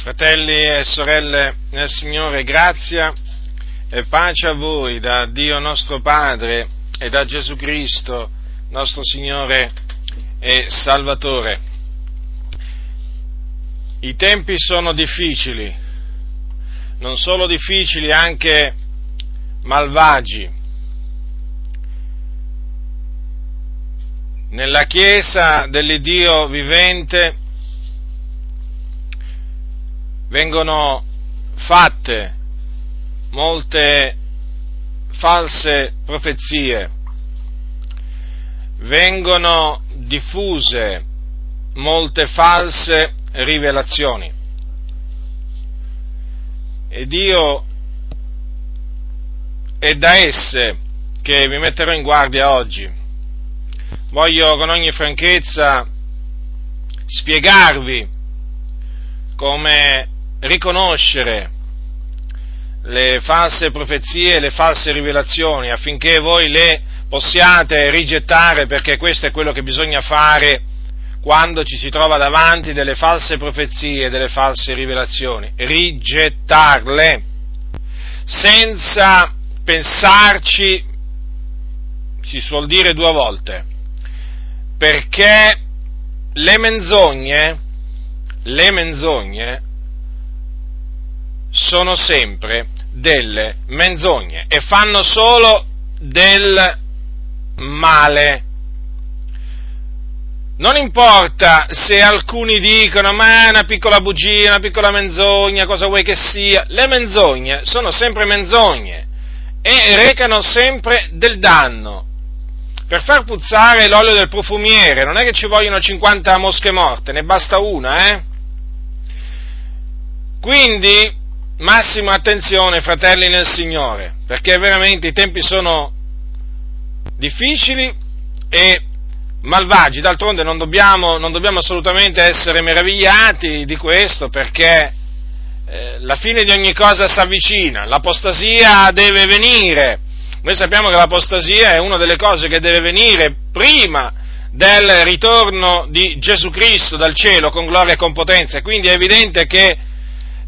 Fratelli e sorelle nel Signore, grazia e pace a voi da Dio nostro Padre e da Gesù Cristo, nostro Signore e Salvatore. I tempi sono difficili, non solo difficili, anche malvagi. Nella Chiesa dell'Iddio vivente vengono fatte molte false profezie, vengono diffuse molte false rivelazioni. E Dio è da esse che vi metterò in guardia oggi. Voglio con ogni franchezza spiegarvi come riconoscere le false profezie le false rivelazioni affinché voi le possiate rigettare perché questo è quello che bisogna fare quando ci si trova davanti delle false profezie delle false rivelazioni, rigettarle senza pensarci, si suol dire due volte, perché le menzogne, le menzogne sono sempre delle menzogne e fanno solo del male. Non importa se alcuni dicono ma è una piccola bugia, una piccola menzogna, cosa vuoi che sia, le menzogne sono sempre menzogne e recano sempre del danno. Per far puzzare l'olio del profumiere non è che ci vogliono 50 mosche morte, ne basta una, eh? Quindi massima attenzione, fratelli nel Signore, perché veramente i tempi sono difficili e malvagi. D'altronde non dobbiamo, non dobbiamo assolutamente essere meravigliati di questo, perché eh, la fine di ogni cosa si avvicina, l'apostasia deve venire. Noi sappiamo che l'apostasia è una delle cose che deve venire prima del ritorno di Gesù Cristo dal cielo con gloria e con potenza, quindi è evidente che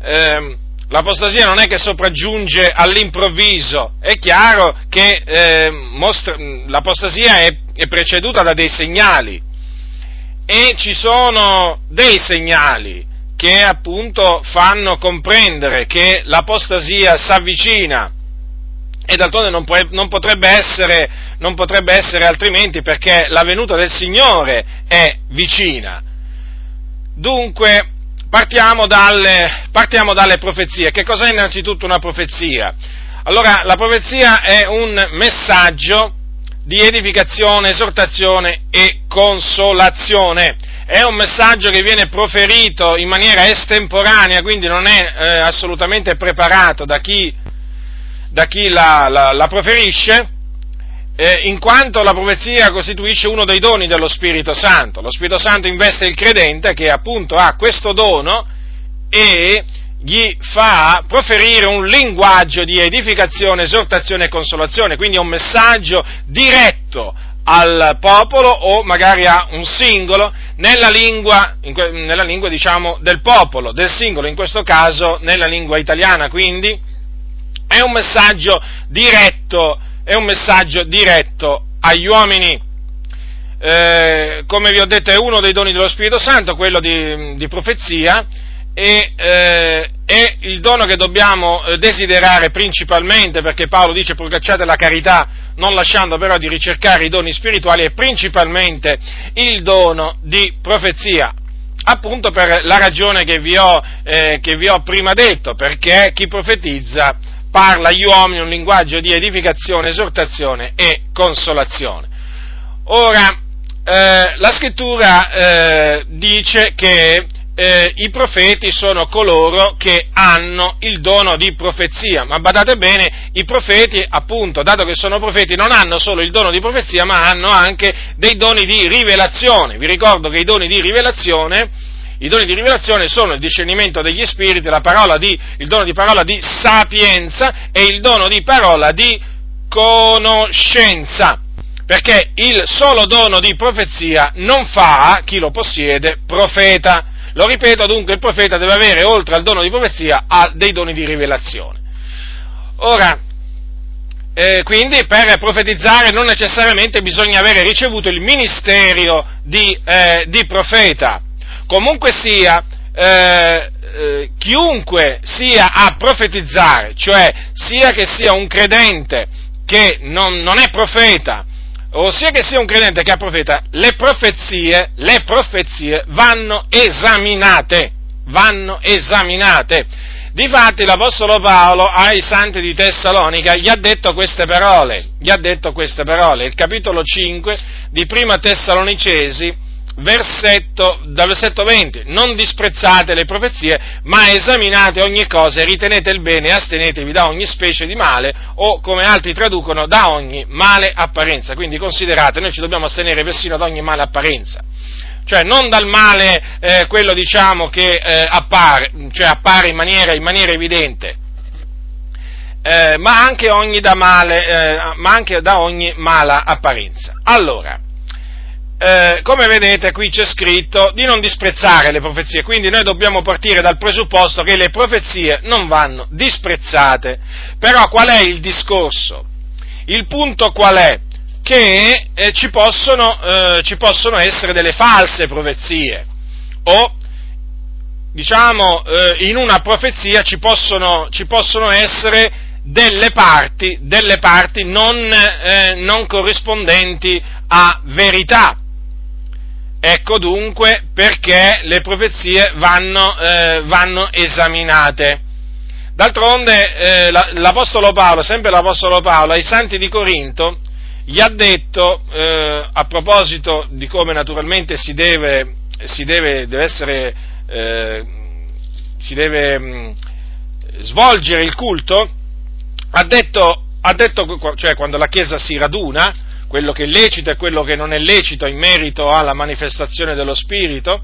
eh, L'apostasia non è che sopraggiunge all'improvviso, è chiaro che eh, mostra, l'apostasia è, è preceduta da dei segnali. E ci sono dei segnali che appunto fanno comprendere che l'apostasia si avvicina e d'altronde non, può, non, potrebbe essere, non potrebbe essere altrimenti perché la venuta del Signore è vicina. Dunque, Partiamo dalle, partiamo dalle profezie. Che cos'è innanzitutto una profezia? Allora, la profezia è un messaggio di edificazione, esortazione e consolazione. È un messaggio che viene proferito in maniera estemporanea, quindi non è eh, assolutamente preparato da chi, da chi la, la, la proferisce, eh, in quanto la profezia costituisce uno dei doni dello Spirito Santo. Lo Spirito Santo investe il credente che appunto ha questo dono e gli fa proferire un linguaggio di edificazione, esortazione e consolazione, quindi è un messaggio diretto al popolo o magari a un singolo nella lingua, nella lingua diciamo, del popolo, del singolo, in questo caso nella lingua italiana, quindi è un messaggio diretto è un messaggio diretto agli uomini. Eh, come vi ho detto, è uno dei doni dello Spirito Santo, quello di, di profezia, e eh, è il dono che dobbiamo eh, desiderare principalmente, perché Paolo dice procacciate la carità, non lasciando però di ricercare i doni spirituali, è principalmente il dono di profezia. Appunto per la ragione che vi ho, eh, che vi ho prima detto, perché chi profetizza parla agli uomini un linguaggio di edificazione, esortazione e consolazione. Ora, eh, la scrittura eh, dice che eh, i profeti sono coloro che hanno il dono di profezia, ma badate bene, i profeti, appunto, dato che sono profeti, non hanno solo il dono di profezia, ma hanno anche dei doni di rivelazione. Vi ricordo che i doni di rivelazione i doni di rivelazione sono il discernimento degli spiriti, di, il dono di parola di sapienza e il dono di parola di conoscenza. Perché il solo dono di profezia non fa chi lo possiede profeta. Lo ripeto, dunque il profeta deve avere, oltre al dono di profezia, dei doni di rivelazione. Ora, eh, quindi per profetizzare non necessariamente bisogna avere ricevuto il ministero di, eh, di profeta. Comunque sia, eh, eh, chiunque sia a profetizzare, cioè sia che sia un credente che non, non è profeta, o sia che sia un credente che è profeta, le profezie, le profezie vanno esaminate, vanno esaminate. Difatti l'Apostolo Paolo ai santi di Tessalonica gli ha detto queste parole, gli ha detto queste parole, il capitolo 5 di Prima Tessalonicesi, versetto, dal versetto 20, non disprezzate le profezie, ma esaminate ogni cosa e ritenete il bene e astenetevi da ogni specie di male o, come altri traducono, da ogni male apparenza. Quindi considerate, noi ci dobbiamo astenere persino da ogni male apparenza. Cioè non dal male eh, quello diciamo che eh, appare, cioè appare in maniera, in maniera evidente, eh, ma, anche male, eh, ma anche da ogni mala apparenza. Allora, eh, come vedete qui c'è scritto di non disprezzare le profezie, quindi noi dobbiamo partire dal presupposto che le profezie non vanno disprezzate. Però qual è il discorso? Il punto qual è? Che eh, ci, possono, eh, ci, possono, essere delle false profezie o diciamo eh, in una profezia ci possono, ci possono essere delle parti, delle parti non, eh, non corrispondenti a verità Ecco dunque perché le profezie vanno, eh, vanno esaminate. D'altronde eh, l'Apostolo Paolo, sempre l'Apostolo Paolo, ai santi di Corinto, gli ha detto, eh, a proposito di come naturalmente si deve, si deve, deve essere, eh, si deve mh, mm, svolgere il culto, ha detto, ha detto, cioè quando la Chiesa si raduna, quello che è lecito e quello che non è lecito in merito alla manifestazione dello Spirito,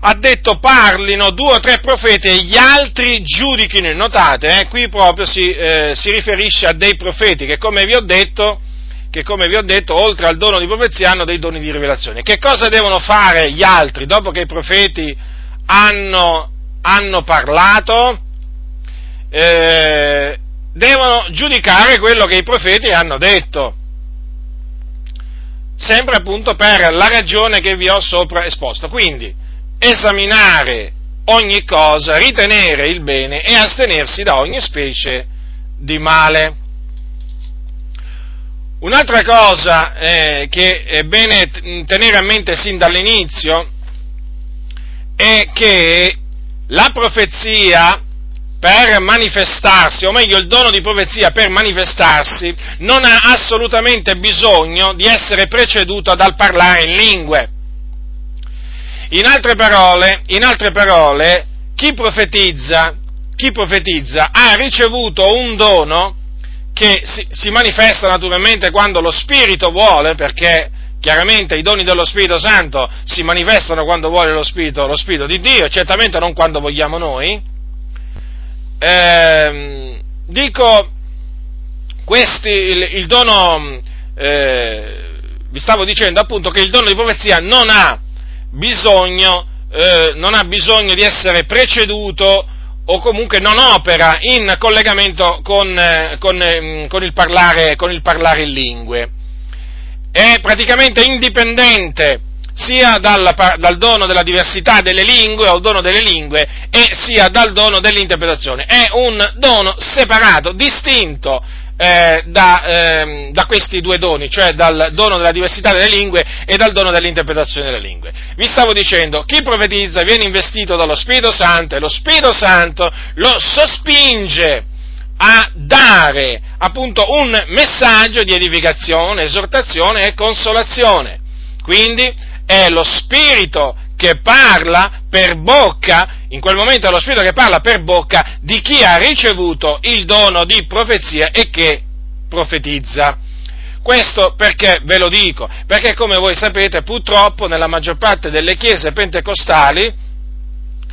ha detto parlino due o tre profeti e gli altri giudichino. Notate, eh, qui proprio si, eh, si, riferisce a dei profeti che come vi ho detto, che come vi ho detto, oltre al dono di profezia hanno dei doni di rivelazione. Che cosa devono fare gli altri dopo che i profeti hanno, hanno parlato? Eh, devono giudicare quello che i profeti hanno detto sempre appunto per la ragione che vi ho sopra esposto. Quindi, esaminare ogni cosa, ritenere il bene e astenersi da ogni specie di male. Un'altra cosa eh, che è bene tenere a mente sin dall'inizio è che la profezia per manifestarsi, o meglio il dono di profezia per manifestarsi, non ha assolutamente bisogno di essere preceduto dal parlare in lingue. In altre parole, in altre parole chi, profetizza, chi profetizza ha ricevuto un dono che si, si manifesta naturalmente quando lo Spirito vuole, perché chiaramente i doni dello Spirito Santo si manifestano quando vuole lo Spirito, lo Spirito di Dio, certamente non quando vogliamo noi, eh, dico, questi, il, il dono, eh, vi stavo dicendo appunto che il dono di profezia non ha bisogno, eh, non ha bisogno di essere preceduto o comunque non opera in collegamento con, eh, con, mm, con, il, parlare, con il parlare in lingue. È praticamente indipendente sia dal, dal, dono della diversità delle lingue o dono delle lingue e sia dal dono dell'interpretazione. È un dono separato, distinto eh, da, eh, da, questi due doni, cioè dal dono della diversità delle lingue e dal dono dell'interpretazione delle lingue. Vi stavo dicendo, chi profetizza viene investito dallo Spirito Santo e lo Spirito Santo lo sospinge a dare appunto un messaggio di edificazione, esortazione e consolazione. Quindi è lo Spirito che parla per bocca, in quel momento è lo Spirito che parla per bocca di chi ha ricevuto il dono di profezia e che profetizza. Questo perché ve lo dico? Perché come voi sapete purtroppo nella maggior parte delle chiese pentecostali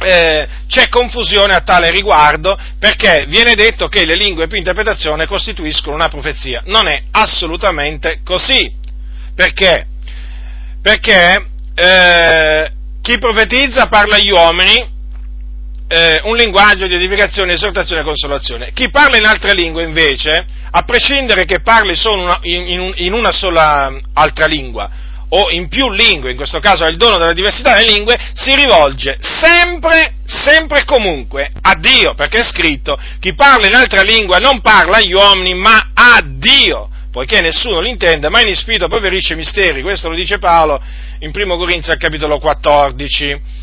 eh, c'è confusione a tale riguardo perché viene detto che le lingue più interpretazione costituiscono una profezia. Non è assolutamente così. Perché? Perché eh, chi profetizza parla agli uomini eh, un linguaggio di edificazione, esortazione e consolazione. Chi parla in altre lingue, invece, a prescindere che parli solo una, in, in, una sola altra lingua, o in più lingue, in questo caso è il dono della diversità delle lingue, si rivolge sempre, sempre e comunque a Dio, perché è scritto, chi parla in altra lingua non parla agli uomini, ma a Dio, poiché nessuno l'intende, ma in spirito preferisce misteri, questo lo dice Paolo in 1 Corinzia capitolo 14.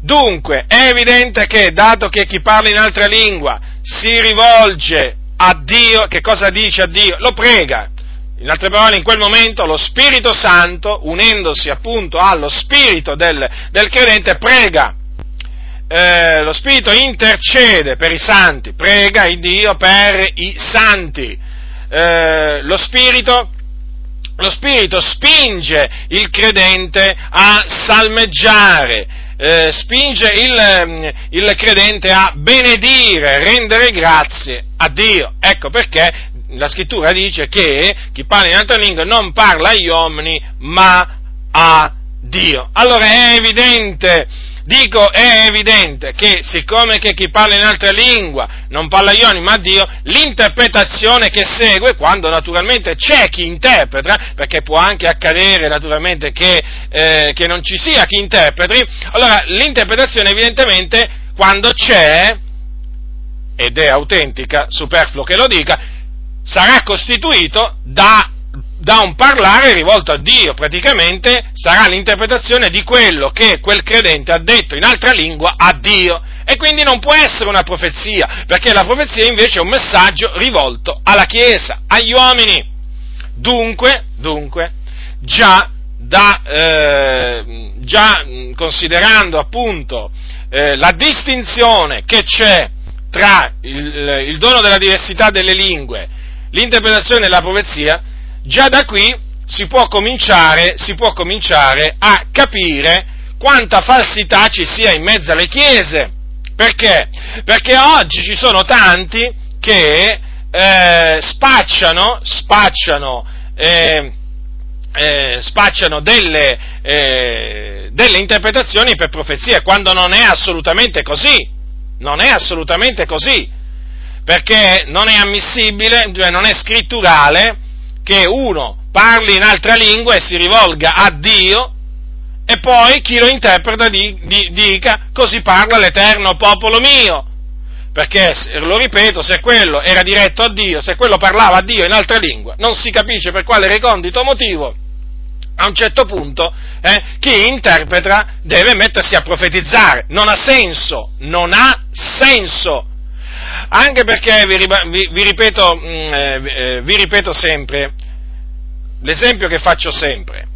Dunque, è evidente che, dato che chi parla in altra lingua si rivolge a Dio, che cosa dice a Dio? Lo prega. In altre parole, in quel momento lo Spirito Santo, unendosi appunto allo Spirito del, del credente, prega. Eh, lo Spirito intercede per i santi, prega il Dio per i santi. Eh, lo Spirito lo Spirito spinge il credente a salmeggiare, eh, spinge il, mm, il, credente a benedire, rendere grazie a Dio. Ecco perché la scrittura dice che chi parla in altre lingue non parla agli uomini ma a Dio. Allora è evidente Dico, è evidente che siccome che chi parla in altra lingua non parla ioni ma Dio, l'interpretazione che segue, quando naturalmente c'è chi interpreta, perché può anche accadere naturalmente che, eh, che non ci sia chi interpreti, allora l'interpretazione evidentemente quando c'è, ed è autentica, superfluo che lo dica, sarà costituito da da un parlare rivolto a Dio, praticamente sarà l'interpretazione di quello che quel credente ha detto in altra lingua a Dio. E quindi non può essere una profezia, perché la profezia invece è un messaggio rivolto alla Chiesa, agli uomini. Dunque, dunque, già, da, eh, già considerando appunto eh, la distinzione che c'è tra il, il dono della diversità delle lingue, l'interpretazione e la profezia, già da qui si può cominciare, si può cominciare a capire quanta falsità ci sia in mezzo alle chiese. Perché? Perché oggi ci sono tanti che eh, spacciano, spacciano, eh, eh, spacciano delle, eh, delle interpretazioni per profezie, quando non è assolutamente così. Non è assolutamente così. Perché non è ammissibile, cioè non è scritturale che uno parli in altra lingua e si rivolga a Dio e poi chi lo interpreta di, di, dica così parla l'eterno popolo mio. Perché, lo ripeto, se quello era diretto a Dio, se quello parlava a Dio in altra lingua, non si capisce per quale recondito motivo a un certo punto eh, chi interpreta deve mettersi a profetizzare. Non ha senso, non ha senso anche perché vi, vi, vi, ripeto, mm, eh, eh, vi ripeto sempre, l'esempio che faccio sempre,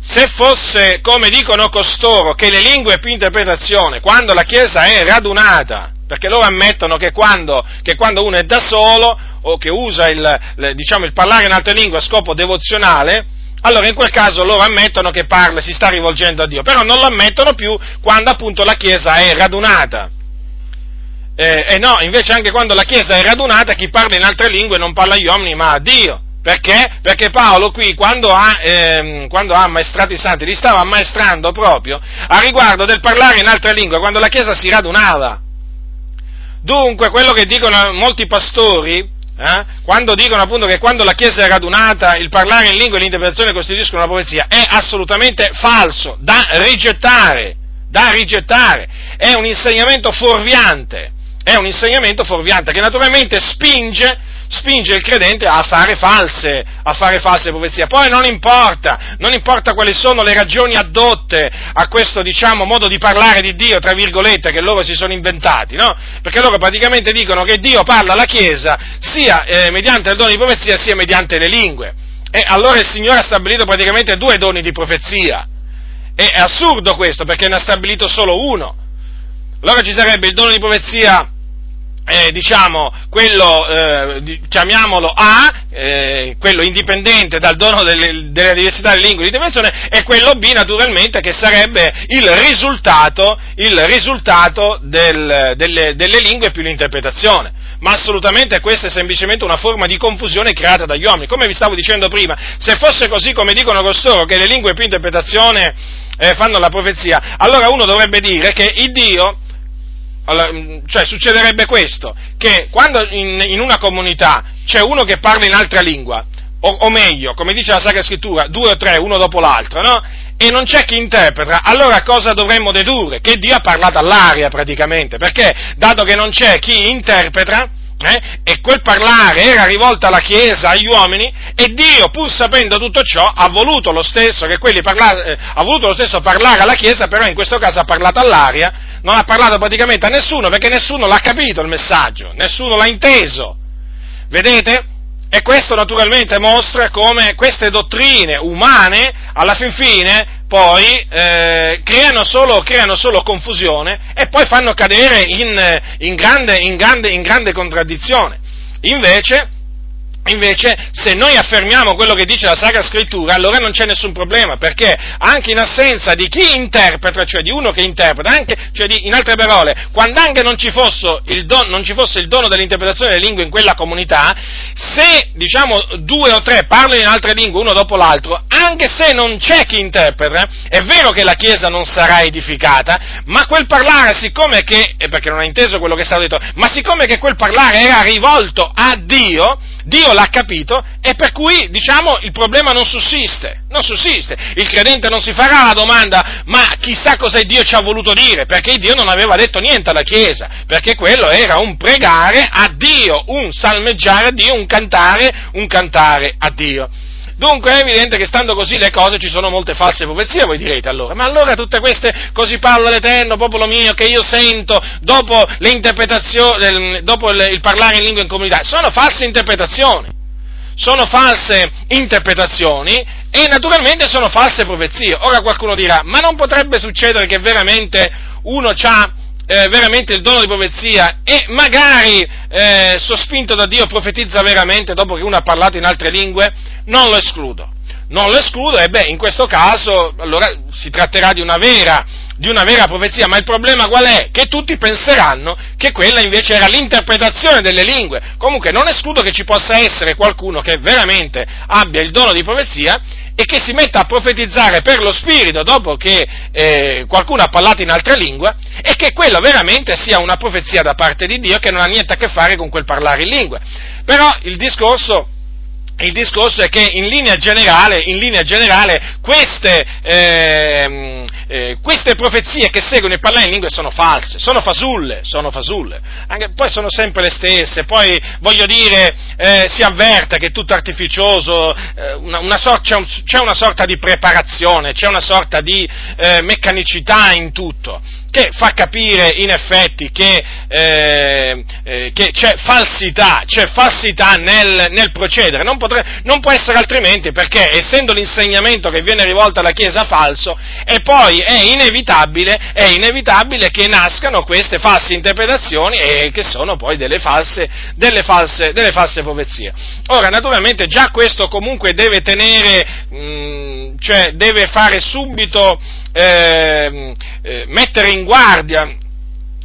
se fosse come dicono costoro che le lingue più interpretazione, quando la Chiesa è radunata, perché loro ammettono che quando, che quando uno è da solo o che usa il, diciamo, il parlare in altre lingue a scopo devozionale, allora in quel caso loro ammettono che parla, si sta rivolgendo a Dio, però non lo ammettono più quando appunto la Chiesa è radunata. Eh, eh, no, invece anche quando la Chiesa è radunata, chi parla in altre lingue non parla agli uomini ma a Dio. Perché? Perché Paolo qui, quando ha, ehm, quando ha ammaestrato i santi, li stava ammaestrando proprio a riguardo del parlare in altre lingue, quando la Chiesa si radunava. Dunque, quello che dicono molti pastori, eh, quando dicono appunto che quando la Chiesa è radunata il parlare in lingua e l'interpretazione costituiscono una profezia, è assolutamente falso, da rigettare, da rigettare. È un insegnamento fuorviante è un insegnamento fuorviante che naturalmente spinge, spinge il credente a fare false, a fare false profezie. Poi non importa, non importa quali sono le ragioni addotte a questo, diciamo, modo di parlare di Dio, tra virgolette, che loro si sono inventati, no? Perché loro praticamente dicono che Dio parla alla Chiesa sia eh, mediante il dono di profezia sia mediante le lingue. E allora il Signore ha stabilito praticamente due doni di profezia. E è assurdo questo, perché ne ha stabilito solo uno. Allora ci sarebbe il dono di profezia eh, diciamo, quello, eh, chiamiamolo A, eh, quello indipendente dal dono delle, della diversità delle lingue di dimensione, e quello B, naturalmente, che sarebbe il risultato, il risultato del, delle, delle lingue più l'interpretazione ma assolutamente questa è semplicemente una forma di confusione creata dagli uomini. Come vi stavo dicendo prima, se fosse così come dicono costoro, che le lingue più interpretazione eh, fanno la profezia, allora uno dovrebbe dire che il Dio, cioè succederebbe questo, che quando in, in una comunità c'è uno che parla in altra lingua, o, o, meglio, come dice la Sacra Scrittura, due o tre, uno dopo l'altro, no? E non c'è chi interpreta, allora cosa dovremmo dedurre? Che Dio ha parlato all'aria praticamente, perché dato che non c'è chi interpreta, eh, e quel parlare era rivolto alla Chiesa, agli uomini, e Dio, pur sapendo tutto ciò, ha voluto lo stesso, parla, eh, ha voluto lo stesso parlare alla Chiesa, però in questo caso ha parlato all'aria, non ha parlato praticamente a nessuno, perché nessuno l'ha capito il messaggio, nessuno l'ha inteso. Vedete? E questo naturalmente mostra come queste dottrine umane, alla fin fine, poi eh, creano, solo, creano, solo, confusione e poi fanno cadere in, in, grande, in, grande, in grande contraddizione. Invece, Invece, se noi affermiamo quello che dice la Sacra Scrittura, allora non c'è nessun problema, perché anche in assenza di chi interpreta, cioè di uno che interpreta, anche, cioè di, in altre parole, quando anche non ci, don, non ci, fosse il dono dell'interpretazione delle lingue in quella comunità, se, diciamo, due o tre parlano in altre lingue uno dopo l'altro, anche se non c'è chi interpreta, è vero che la Chiesa non sarà edificata, ma quel parlare, siccome che, perché non ha inteso quello che è stato detto, ma siccome che quel parlare era rivolto a Dio, Dio l'ha capito e per cui, diciamo, il problema non sussiste, non sussiste. Il credente non si farà la domanda, ma chissà cosa Dio ci ha voluto dire, perché Dio non aveva detto niente alla Chiesa, perché quello era un pregare a Dio, un salmeggiare a Dio, un cantare, un cantare a Dio. Dunque è evidente che stando così le cose ci sono molte false profezie, voi direte allora, ma allora tutte queste così parla l'Eterno, popolo mio, che io sento dopo l'interpretazione, dopo il parlare in lingua in comunità, sono false interpretazioni, sono false interpretazioni e naturalmente sono false profezie. Ora qualcuno dirà, ma non potrebbe succedere che veramente uno ha eh, veramente il dono di profezia e magari eh, sospinto da Dio profetizza veramente dopo che uno ha parlato in altre lingue? Non lo escludo. Non lo escludo e beh, in questo caso allora si tratterà di una vera, di una vera profezia, ma il problema qual è? Che tutti penseranno che quella invece era l'interpretazione delle lingue. Comunque non escludo che ci possa essere qualcuno che veramente abbia il dono di profezia e che si metta a profetizzare per lo Spirito dopo che eh, qualcuno ha parlato in altre lingue e che quello veramente sia una profezia da parte di Dio che non ha niente a che fare con quel parlare in lingue. Però il discorso il discorso è che in linea generale, in linea generale queste, eh, eh, queste, profezie che seguono il parlare in lingue sono false, sono fasulle, sono fasulle. Anche, poi sono sempre le stesse, poi voglio dire, eh, si avverte che è tutto artificioso, eh, una, una sor- c'è, un, c'è, una sorta di preparazione, c'è una sorta di eh, meccanicità in tutto che fa capire in effetti che, eh, eh, che c'è falsità, c'è falsità nel, nel procedere, non, potre, non, può essere altrimenti perché essendo l'insegnamento che viene rivolto alla Chiesa falso e poi è inevitabile, è inevitabile che nascano queste false interpretazioni e che sono poi delle false, delle false, delle false profezie. Ora naturalmente già questo comunque deve tenere, mh, cioè deve fare subito eh, eh, mettere in guardia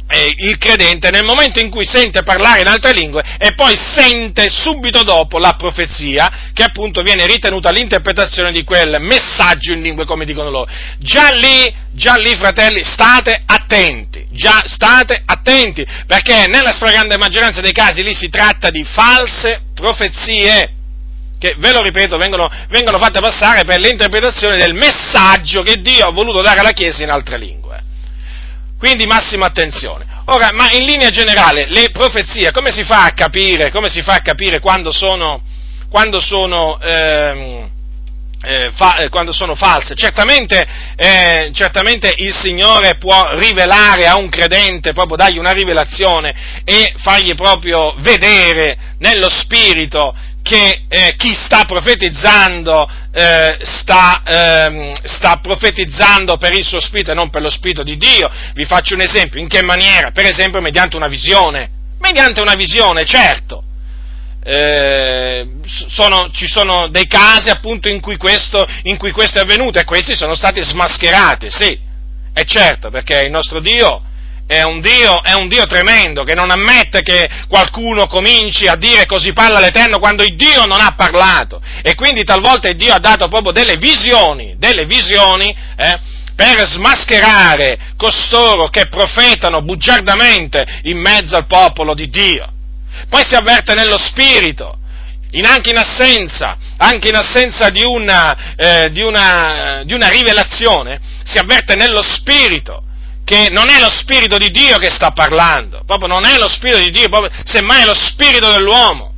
eh, il credente nel momento in cui sente parlare in altre lingue e poi sente subito dopo la profezia che appunto viene ritenuta l'interpretazione di quel messaggio in lingue come dicono loro. Già lì, già lì fratelli, state attenti, già state attenti perché nella stragrande maggioranza dei casi lì si tratta di false profezie che, ve lo ripeto, vengono, vengono fatte passare per l'interpretazione del messaggio che Dio ha voluto dare alla Chiesa in altre lingue. Quindi massima attenzione. Ora, ma in linea generale, le profezie, come si fa a capire, fa a capire quando sono, quando sono ehm, eh, fa, eh, quando sono false. Certamente, eh, certamente, il Signore può rivelare a un credente, proprio dargli una rivelazione e fargli proprio vedere nello spirito che eh, chi sta profetizzando eh, sta, ehm, sta, profetizzando per il suo spirito e non per lo spirito di Dio. Vi faccio un esempio. In che maniera? Per esempio mediante una visione. Mediante una visione, certo. Eh, sono, ci sono dei casi appunto in cui, questo, in cui questo è avvenuto e questi sono stati smascherati, sì, è certo, perché il nostro Dio è un, Dio, è un Dio tremendo che non ammette che qualcuno cominci a dire così parla l'Eterno quando il Dio non ha parlato. E quindi talvolta il Dio ha dato proprio delle visioni, delle visioni, eh, per smascherare costoro che profetano bugiardamente in mezzo al popolo di Dio. Poi si avverte nello spirito, in anche in assenza, anche in assenza di una, eh, di, una, di una rivelazione, si avverte nello spirito che non è lo spirito di Dio che sta parlando, proprio non è lo spirito di Dio, proprio, semmai è lo spirito dell'uomo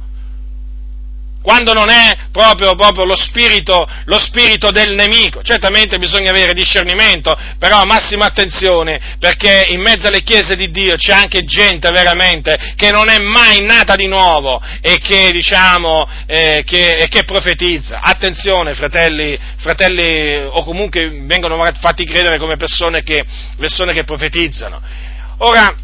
quando non è proprio, proprio lo, spirito, lo, spirito, del nemico. Certamente bisogna avere discernimento, però massima attenzione, perché in mezzo alle chiese di Dio c'è anche gente veramente che non è mai nata di nuovo e che, diciamo, eh, che, che profetizza. Attenzione, fratelli, fratelli, o comunque vengono fatti credere come persone che, persone che profetizzano. Ora,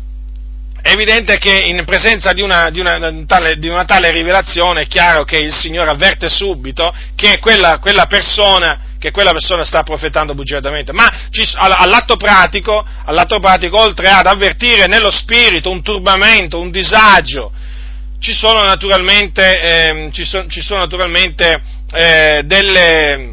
è evidente che in presenza di una, di, una, tale, di una, tale, rivelazione è chiaro che il Signore avverte subito che quella, quella, persona, che quella persona, sta profetando bugiardamente, ma ci, all'atto, pratico, all'atto pratico, oltre ad avvertire nello spirito un turbamento, un disagio, ci sono naturalmente, eh, ci sono, ci sono naturalmente eh, delle,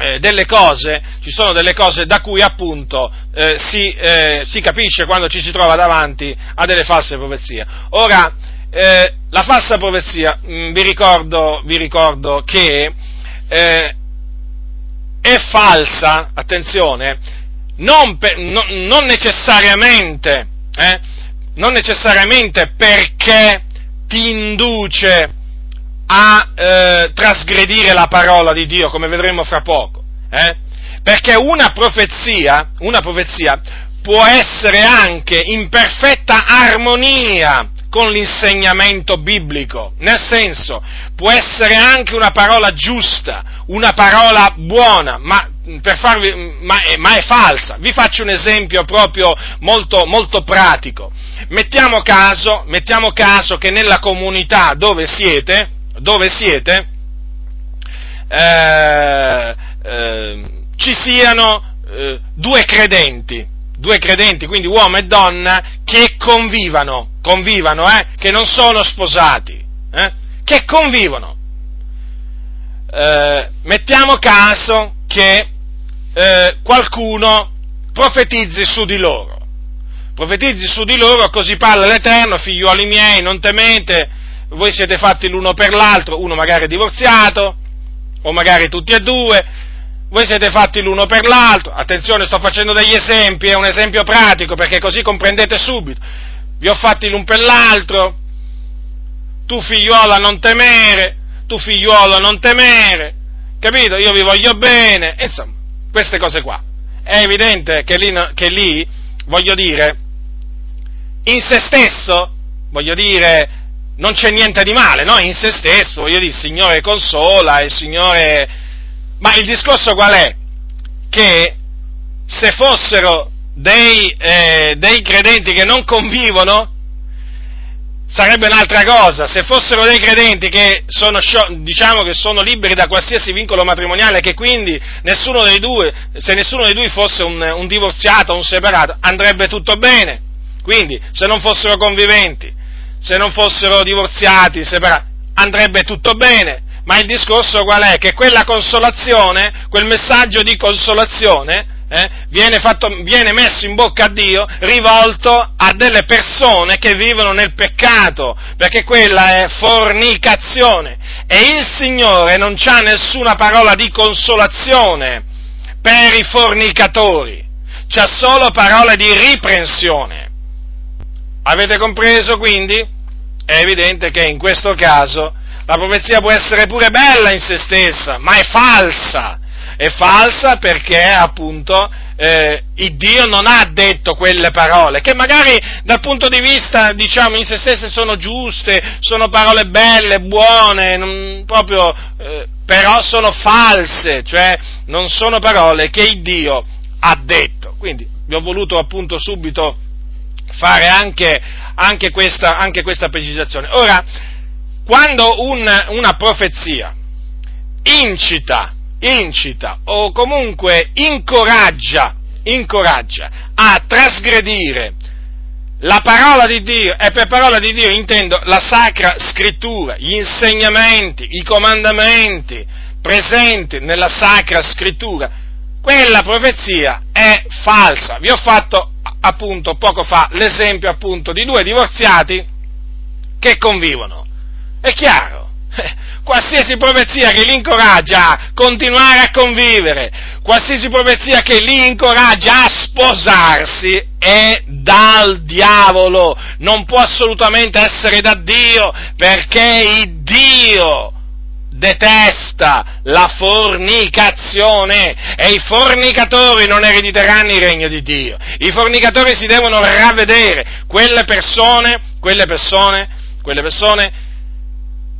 eh, delle cose, ci sono delle cose da cui appunto eh, si, eh, si, capisce quando ci si trova davanti a delle false profezie. Ora, eh, la falsa profezia, mh, mm, vi, ricordo, vi, ricordo, che eh, è falsa, attenzione, non, per, no, non necessariamente, eh, non necessariamente perché ti induce a eh, trasgredire la parola di Dio, come vedremo fra poco. Eh? Perché una profezia, una profezia può essere anche in perfetta armonia con l'insegnamento biblico, nel senso, può essere anche una parola giusta, una parola buona, ma, farvi, ma, ma è, falsa. Vi faccio un esempio proprio molto, molto pratico. Mettiamo caso, mettiamo caso che nella comunità dove siete, dove siete, eh, eh, ci siano eh, due credenti, due credenti, quindi uomo e donna, che convivano, convivano, eh, che non sono sposati, eh, che convivono. Mettiamo caso che qualcuno profetizzi su di loro, profetizzi su di loro, così parla l'Eterno, figliuoli miei, non temete, voi siete fatti l'uno per l'altro, uno magari divorziato, o magari tutti e due, voi siete fatti l'uno per l'altro, attenzione sto facendo degli esempi, è un esempio pratico perché così comprendete subito, vi ho fatti l'un per l'altro, tu figliuola non temere, tu figliuolo non temere, capito? Io vi voglio bene, insomma, queste cose qua. È evidente che lì, che lì voglio dire, in se stesso, voglio dire, non c'è niente di male, no? In se stesso, voglio dire, il Signore consola, il Signore... Ma il discorso qual è? Che se fossero dei, eh, dei credenti che non convivono, sarebbe un'altra cosa. Se fossero dei credenti che sono, diciamo che sono liberi da qualsiasi vincolo matrimoniale, che quindi nessuno dei due, se nessuno dei due fosse un, un divorziato o un separato, andrebbe tutto bene. Quindi, se non fossero conviventi, se non fossero divorziati, separati, andrebbe tutto bene. Ma il discorso qual è? Che quella consolazione, quel messaggio di consolazione, eh, viene, fatto, viene, messo in bocca a Dio rivolto a delle persone che vivono nel peccato, perché quella è fornicazione. E il Signore non ha nessuna parola di consolazione per i fornicatori, c'ha solo parole di riprensione. Avete compreso quindi? È evidente che in questo caso la profezia può essere pure bella in se stessa, ma è falsa. È falsa perché appunto eh, il Dio non ha detto quelle parole, che magari dal punto di vista, diciamo, in se stesse sono giuste, sono parole belle, buone, non, proprio, eh, però sono false, cioè non sono parole che il Dio ha detto. Quindi vi ho voluto appunto subito fare anche, anche, questa, anche questa, precisazione. Ora, quando un, una profezia incita, incita o comunque incoraggia, incoraggia a trasgredire la parola di Dio, e per parola di Dio intendo la sacra scrittura, gli insegnamenti, i comandamenti presenti nella sacra scrittura, quella profezia è falsa. Vi ho fatto appunto poco fa l'esempio appunto di due divorziati che convivono. È chiaro, qualsiasi profezia che li incoraggia a continuare a convivere, qualsiasi profezia che li incoraggia a sposarsi è dal diavolo, non può assolutamente essere da Dio, perché Dio detesta la fornicazione e i fornicatori non erediteranno il regno di Dio. I fornicatori si devono ravvedere, quelle persone, quelle persone, quelle persone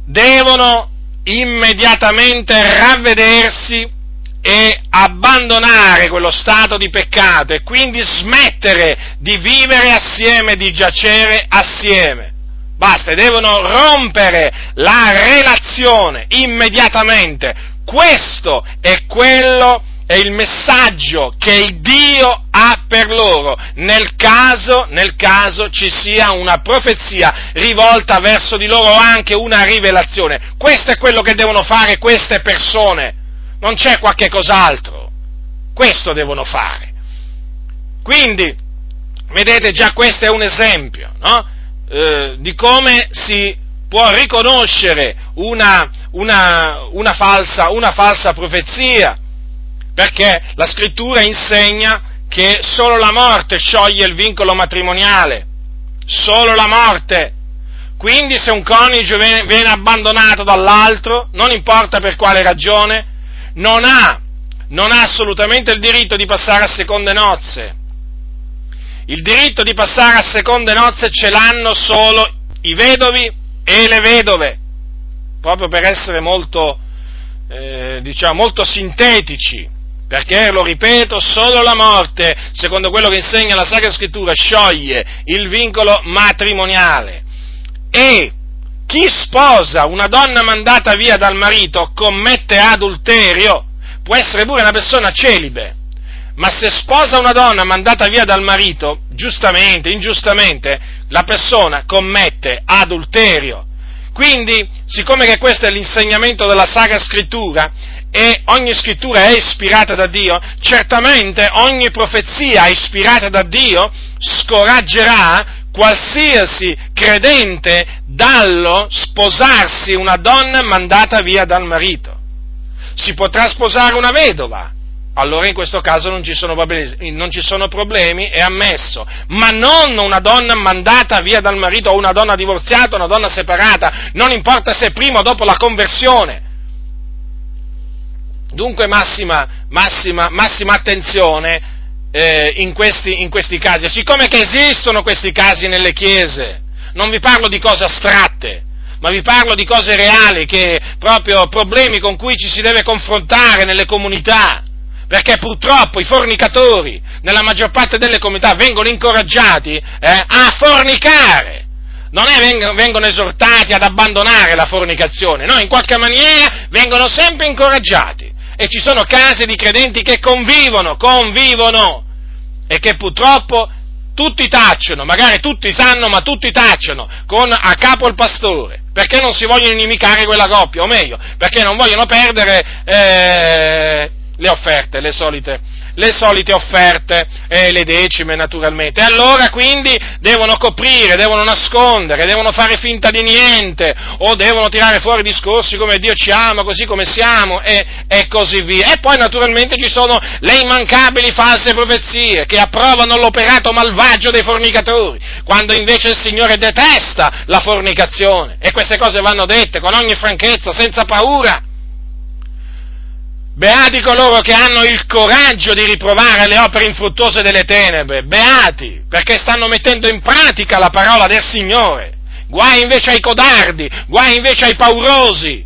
devono immediatamente ravvedersi e abbandonare quello stato di peccato e quindi smettere di vivere assieme, di giacere assieme. Basta, devono rompere la relazione immediatamente. Questo è quello è il messaggio che Dio ha per loro nel caso, nel caso ci sia una profezia rivolta verso di loro o anche una rivelazione. Questo è quello che devono fare queste persone, non c'è qualche cos'altro. Questo devono fare. Quindi, vedete già questo è un esempio, no? Eh, di come si può riconoscere una, una, una, falsa, una falsa profezia, perché la scrittura insegna che solo la morte scioglie il vincolo matrimoniale, solo la morte. Quindi se un coniuge viene, viene abbandonato dall'altro, non importa per quale ragione, non ha, non ha assolutamente il diritto di passare a seconde nozze il diritto di passare a seconde nozze ce l'hanno solo i vedovi e le vedove, proprio per essere molto, eh, diciamo, molto sintetici, perché, lo ripeto, solo la morte, secondo quello che insegna la Sacra Scrittura, scioglie il vincolo matrimoniale. E chi sposa una donna mandata via dal marito commette adulterio, può essere pure una persona celibe, ma se sposa una donna mandata via dal marito, giustamente, ingiustamente, la persona commette adulterio. Quindi, siccome che questo è l'insegnamento della Sacra Scrittura, e ogni scrittura è ispirata da Dio, certamente ogni profezia ispirata da Dio scoraggerà qualsiasi credente dallo sposarsi una donna mandata via dal marito. Si potrà sposare una vedova, allora in questo caso non ci, non ci, sono problemi, è ammesso, ma non una donna mandata via dal marito o una donna divorziata, una donna separata, non importa se prima o dopo la conversione. Dunque massima, massima, massima attenzione eh, in, questi, in questi casi, siccome che esistono questi casi nelle chiese, non vi parlo di cose astratte, ma vi parlo di cose reali, che proprio problemi con cui ci si deve confrontare nelle comunità perché purtroppo i fornicatori nella maggior parte delle comunità vengono incoraggiati eh, a fornicare. Non è vengono, esortati ad abbandonare la fornicazione, no, in qualche maniera vengono sempre incoraggiati. E ci sono case di credenti che convivono, convivono, e che purtroppo tutti tacciono, magari tutti sanno, ma tutti tacciono, con a capo il pastore, perché non si vogliono inimicare quella coppia, o meglio, perché non vogliono perdere eh, le offerte, le solite, le solite offerte e le decime naturalmente. E allora quindi devono coprire, devono nascondere, devono fare finta di niente o devono tirare fuori discorsi come Dio ci ama, così come siamo e, e così via. E poi naturalmente ci sono le immancabili false profezie che approvano l'operato malvagio dei fornicatori, quando invece il Signore detesta la fornicazione. E queste cose vanno dette con ogni franchezza, senza paura. Beati coloro che hanno il coraggio di riprovare le opere infruttuose delle tenebre, beati, perché stanno mettendo in pratica la parola del Signore. Guai invece ai codardi, guai invece ai paurosi,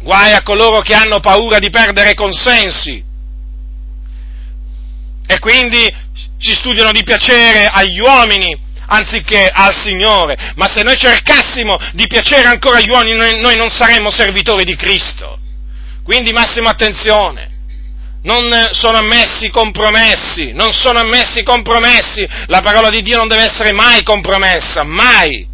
guai a coloro che hanno paura di perdere consensi. E quindi si studiano di piacere agli uomini anziché al Signore. Ma se noi cercassimo di piacere ancora agli uomini, noi, noi non saremmo servitori di Cristo. Quindi massima attenzione. Non sono ammessi compromessi, non sono ammessi compromessi. La parola di Dio non deve essere mai compromessa, mai.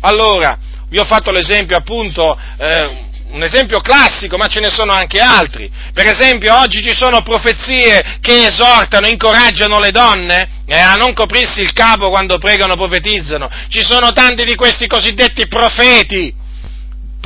Allora, vi ho fatto l'esempio appunto, eh, un esempio classico, ma ce ne sono anche altri. Per esempio, oggi ci sono profezie che esortano, incoraggiano le donne eh, a non coprirsi il capo quando pregano profetizzano. Ci sono tanti di questi cosiddetti profeti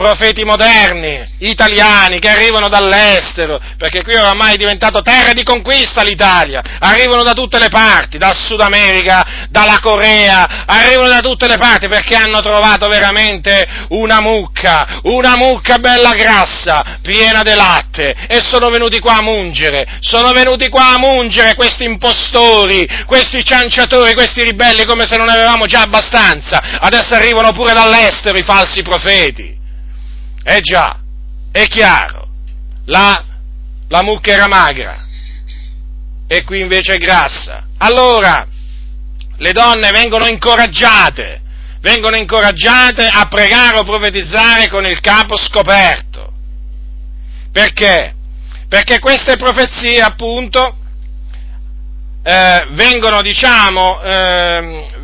profeti moderni, italiani, che arrivano dall'estero, perché qui oramai è diventato terra di conquista l'Italia, arrivano da tutte le parti, dal Sud America, dalla Corea, arrivano da tutte le parti perché hanno trovato veramente una mucca, una mucca bella grassa, piena di latte, e sono venuti qua a mungere, sono venuti qua a mungere questi impostori, questi cianciatori, questi ribelli, come se non avevamo già abbastanza, adesso arrivano pure dall'estero i falsi profeti. Eh già, è chiaro, la, la mucca era magra e qui invece è grassa. Allora, le donne vengono incoraggiate, vengono incoraggiate a pregare o profetizzare con il capo scoperto. Perché? Perché queste profezie, appunto, eh, vengono, diciamo, eh,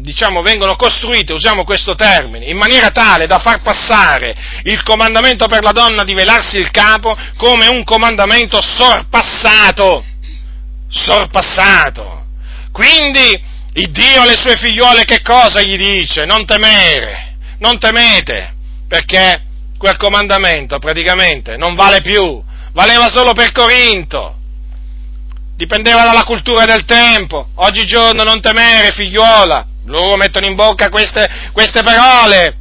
diciamo, vengono costruite, usiamo questo termine, in maniera tale da far passare il comandamento per la donna di velarsi il capo come un comandamento sorpassato, sorpassato. Quindi il Dio alle sue figliuole che cosa gli dice? Non temere, non temete, perché quel comandamento praticamente non vale più, valeva solo per Corinto dipendeva dalla cultura del tempo. Oggigiorno non temere, figliuola. Loro mettono in bocca queste, queste parole.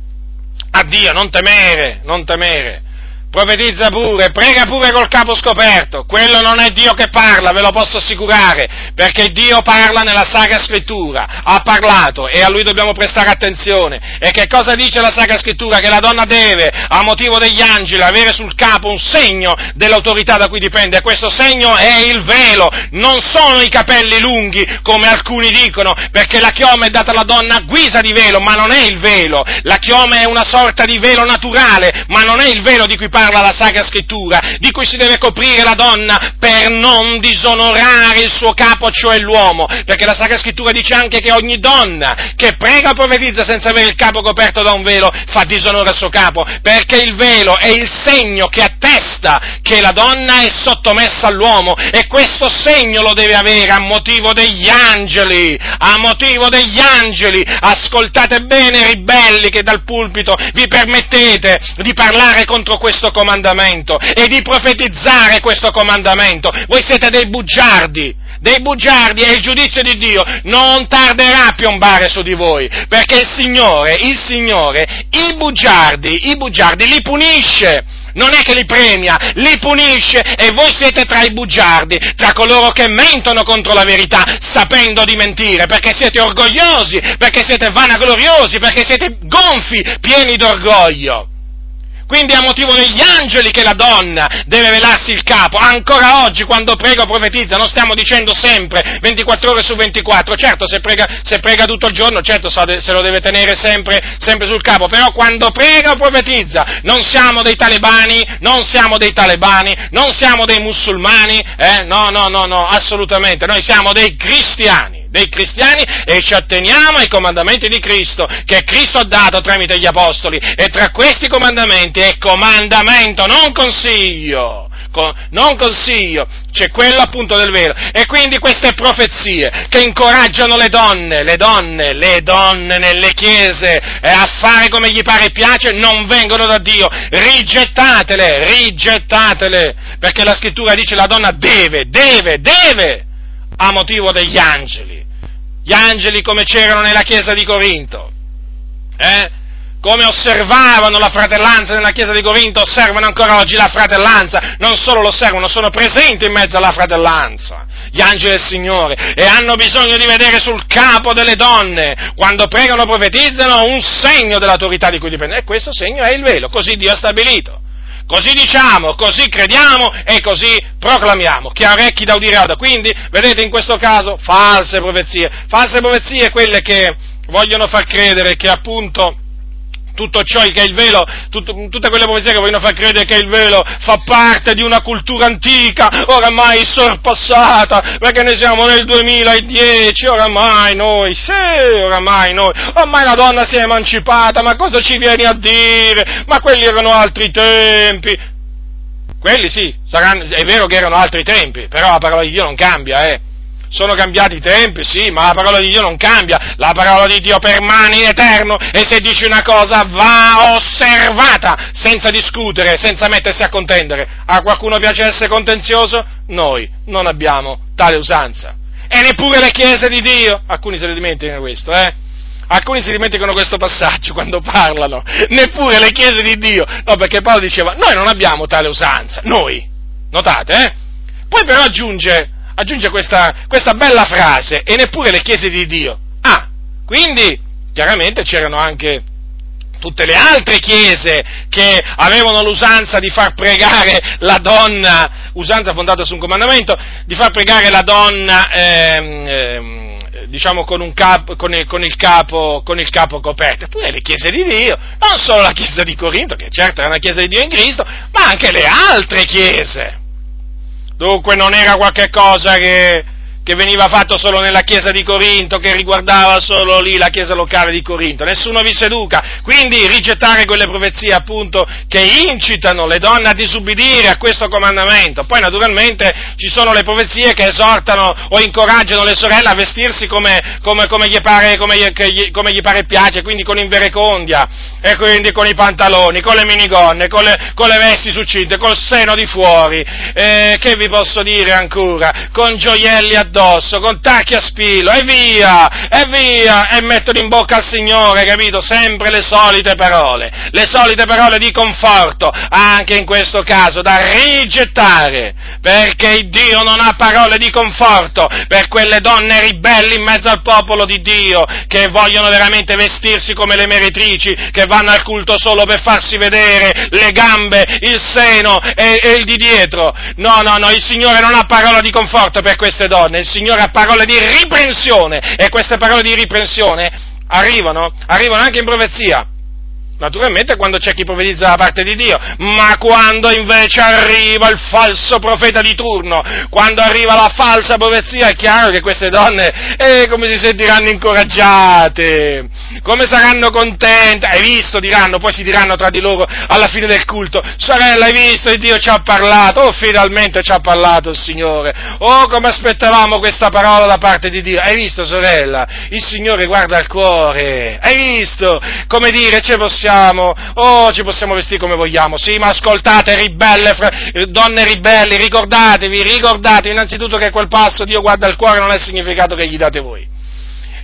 Addio, non temere, non temere profetizza pure, prega pure col capo scoperto, quello non è Dio che parla, ve lo posso assicurare, perché Dio parla nella Sacra Scrittura, ha parlato e a lui dobbiamo prestare attenzione. E che cosa dice la Sacra Scrittura? Che la donna deve, a motivo degli angeli, avere sul capo un segno dell'autorità da cui dipende, e questo segno è il velo, non sono i capelli lunghi, come alcuni dicono, perché la chioma è data alla donna a guisa di velo, ma non è il velo, la chioma è una sorta di velo naturale, ma non è il velo di cui parla parla la Sacra Scrittura, di cui si deve coprire la donna per non disonorare il suo capo, cioè l'uomo, perché la Sacra Scrittura dice anche che ogni donna che prega o profetizza senza avere il capo coperto da un velo fa disonore al suo capo, perché il velo è il segno che attesta che la donna è sottomessa all'uomo e questo segno lo deve avere a motivo degli angeli, a motivo degli angeli. Ascoltate bene, ribelli che dal pulpito vi permettete di parlare contro questo questo comandamento e di profetizzare questo comandamento. Voi siete dei bugiardi, dei bugiardi e il giudizio di Dio non tarderà a piombare su di voi, perché il Signore, il Signore, i bugiardi, i bugiardi li punisce non è che li premia, li punisce e voi siete tra i bugiardi, tra coloro che mentono contro la verità, sapendo di mentire, perché siete orgogliosi, perché siete vanagloriosi, perché siete gonfi, pieni d'orgoglio. Quindi è a motivo degli angeli che la donna deve velarsi il capo. Ancora oggi, quando prega o profetizza, non stiamo dicendo sempre 24 ore su 24. Certo, se prega, se prega tutto il giorno, certo se lo deve tenere sempre, sempre, sul capo. Però quando prega o profetizza, non siamo dei talebani, non siamo dei talebani, non siamo dei musulmani, eh? No, no, no, no, assolutamente. Noi siamo dei cristiani dei cristiani e ci atteniamo ai comandamenti di Cristo, che Cristo ha dato tramite gli apostoli. E tra questi comandamenti è comandamento, non consiglio. non consiglio, c'è quello appunto del velo. E quindi queste profezie che incoraggiano le donne, le donne, le donne nelle chiese eh, a fare come gli pare e piace, non vengono da Dio. Rigettatele, rigettatele, perché la scrittura dice la donna deve, deve, deve a motivo degli angeli. Gli angeli come c'erano nella chiesa di Corinto, eh? come osservavano la fratellanza nella chiesa di Corinto, osservano ancora oggi la fratellanza, non solo lo osservano, sono presenti in mezzo alla fratellanza, gli angeli del Signore, e hanno bisogno di vedere sul capo delle donne, quando pregano profetizzano, un segno dell'autorità di cui dipendono, e questo segno è il velo, così Dio ha stabilito. Così diciamo, così crediamo e così proclamiamo. Chi ha orecchi da udire oda. Quindi, vedete in questo caso, false profezie. False profezie quelle che vogliono far credere che appunto tutto ciò che il velo, tutto, tutte quelle profezie che vogliono far credere che il velo fa parte di una cultura antica, oramai sorpassata, perché ne siamo nel 2010, oramai noi, sì, oramai noi, ormai la donna si è emancipata, ma cosa ci vieni a dire? Ma quelli erano altri tempi. Quelli sì, saranno, è vero che erano altri tempi, però la parola di Dio non cambia, eh. Sono cambiati i tempi, sì, ma la parola di Dio non cambia, la parola di Dio permane in eterno e se dice una cosa va osservata senza discutere, senza mettersi a contendere. A qualcuno piace essere contenzioso? Noi non abbiamo tale usanza. E neppure le chiese di Dio, alcuni se ne dimenticano questo, eh? Alcuni si dimenticano questo passaggio quando parlano, neppure le chiese di Dio, no perché Paolo diceva, noi non abbiamo tale usanza, noi, notate, eh? Poi però aggiunge, aggiunge questa, questa bella frase, e neppure le chiese di Dio. Ah, quindi chiaramente c'erano anche tutte le altre chiese che avevano l'usanza di far pregare la donna, usanza fondata su un comandamento, di far pregare la donna, ehm, ehm, diciamo con, capo, con, il, con, il capo, con, il, capo, coperto, eppure le chiese di Dio, non solo la chiesa di Corinto, che certo era una chiesa di Dio in Cristo, ma anche le altre chiese. Dunque non era qualche cosa che, che veniva fatto solo nella chiesa di Corinto, che riguardava solo lì la chiesa locale di Corinto. Nessuno vi seduca. Quindi rigettare quelle profezie appunto che incitano le donne a disubbidire a questo comandamento. Poi naturalmente ci sono le profezie che esortano o incoraggiano le sorelle a vestirsi come, come, come, gli, pare, come, gli, come gli pare piace, quindi con inverecondia, e quindi con i pantaloni, con le minigonne, con le, con le vesti succinte, col seno di fuori. Eh, che vi posso dire ancora? Con gioielli addosso addosso, con tacchi a spillo, e via, e via, e mettono in bocca al Signore, capito? Sempre le solite parole, le solite parole di conforto, anche in questo caso, da rigettare, perché Dio non ha parole di conforto per quelle donne ribelli in mezzo al popolo di Dio, che vogliono veramente vestirsi come le meretrici, che vanno al culto solo per farsi vedere le gambe, il seno e, e il di dietro. No, no, no, il Signore non ha parola di conforto per queste donne, Signore ha parole di riprensione e queste parole di riprensione arrivano, arrivano anche in profezia. Naturalmente quando c'è chi profetizza da parte di Dio, ma quando invece arriva il falso profeta di turno, quando arriva la falsa profezia, è chiaro che queste donne, eh, come si sentiranno incoraggiate, come saranno contente, hai visto, diranno, poi si diranno tra di loro alla fine del culto, sorella, hai visto, il Dio ci ha parlato, oh, finalmente ci ha parlato il Signore, oh, come aspettavamo questa parola da parte di Dio, hai visto, sorella, il Signore guarda il cuore, hai visto, come dire, ce possiamo possiamo, oh, ci possiamo vestire come vogliamo, sì, ma ascoltate, ribelle, donne ribelli, ricordatevi, ricordatevi innanzitutto che quel passo Dio guarda il cuore non è il significato che gli date voi.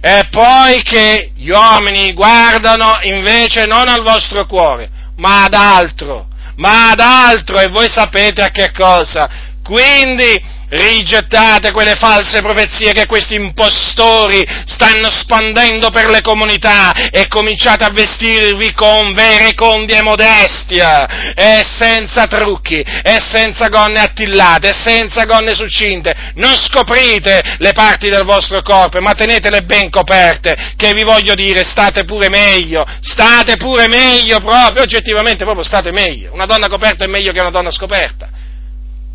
E poi che gli uomini guardano invece non al vostro cuore, ma ad altro, ma ad altro, e voi sapete a che cosa. Quindi, rigettate quelle false profezie che questi impostori stanno spandendo per le comunità e cominciate a vestirvi con verecondia e modestia e senza trucchi e senza gonne attillate e senza gonne succinte. Non scoprite le parti del vostro corpo, ma tenetele ben coperte, che vi voglio dire, state pure meglio, state pure meglio proprio, oggettivamente proprio state meglio. Una donna coperta è meglio che una donna scoperta.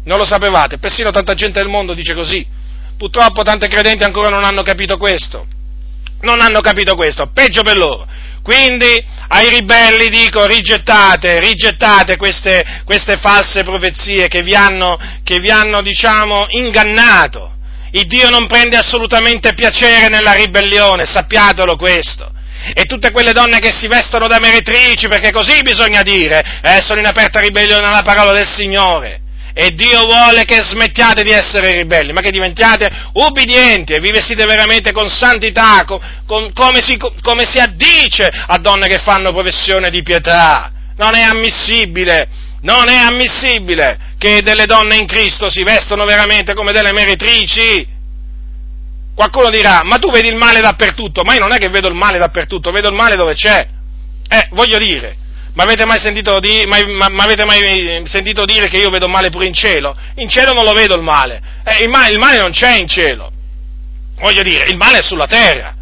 Non lo sapevate, persino tanta gente del mondo dice così. Purtroppo tante credenti ancora non hanno capito questo. Non hanno capito questo, peggio per loro. Quindi ai ribelli dico rigettate, rigettate queste, queste false profezie che vi hanno, che vi hanno diciamo, ingannato. Il Dio non prende assolutamente piacere nella ribellione, sappiatelo questo. E tutte quelle donne che si vestono da meretrici, perché così bisogna dire, eh, sono in aperta ribellione alla parola del Signore e Dio vuole che smettiate di essere ribelli, ma che diventiate ubbidienti e vi vestite veramente con santità, con, come, si, come si addice a donne che fanno professione di pietà. Non è ammissibile, non è ammissibile che delle donne in Cristo si vestono veramente come delle meretrici. Qualcuno dirà, ma tu vedi il male dappertutto, ma io non è che vedo il male dappertutto, vedo il male dove c'è. Eh, voglio dire, ma avete, mai sentito, di, ma, ma, ma avete mai sentito dire che io vedo male pure in cielo? In cielo non lo vedo il male. Eh, il, male il male non c'è in cielo. Voglio dire, il male è sulla terra.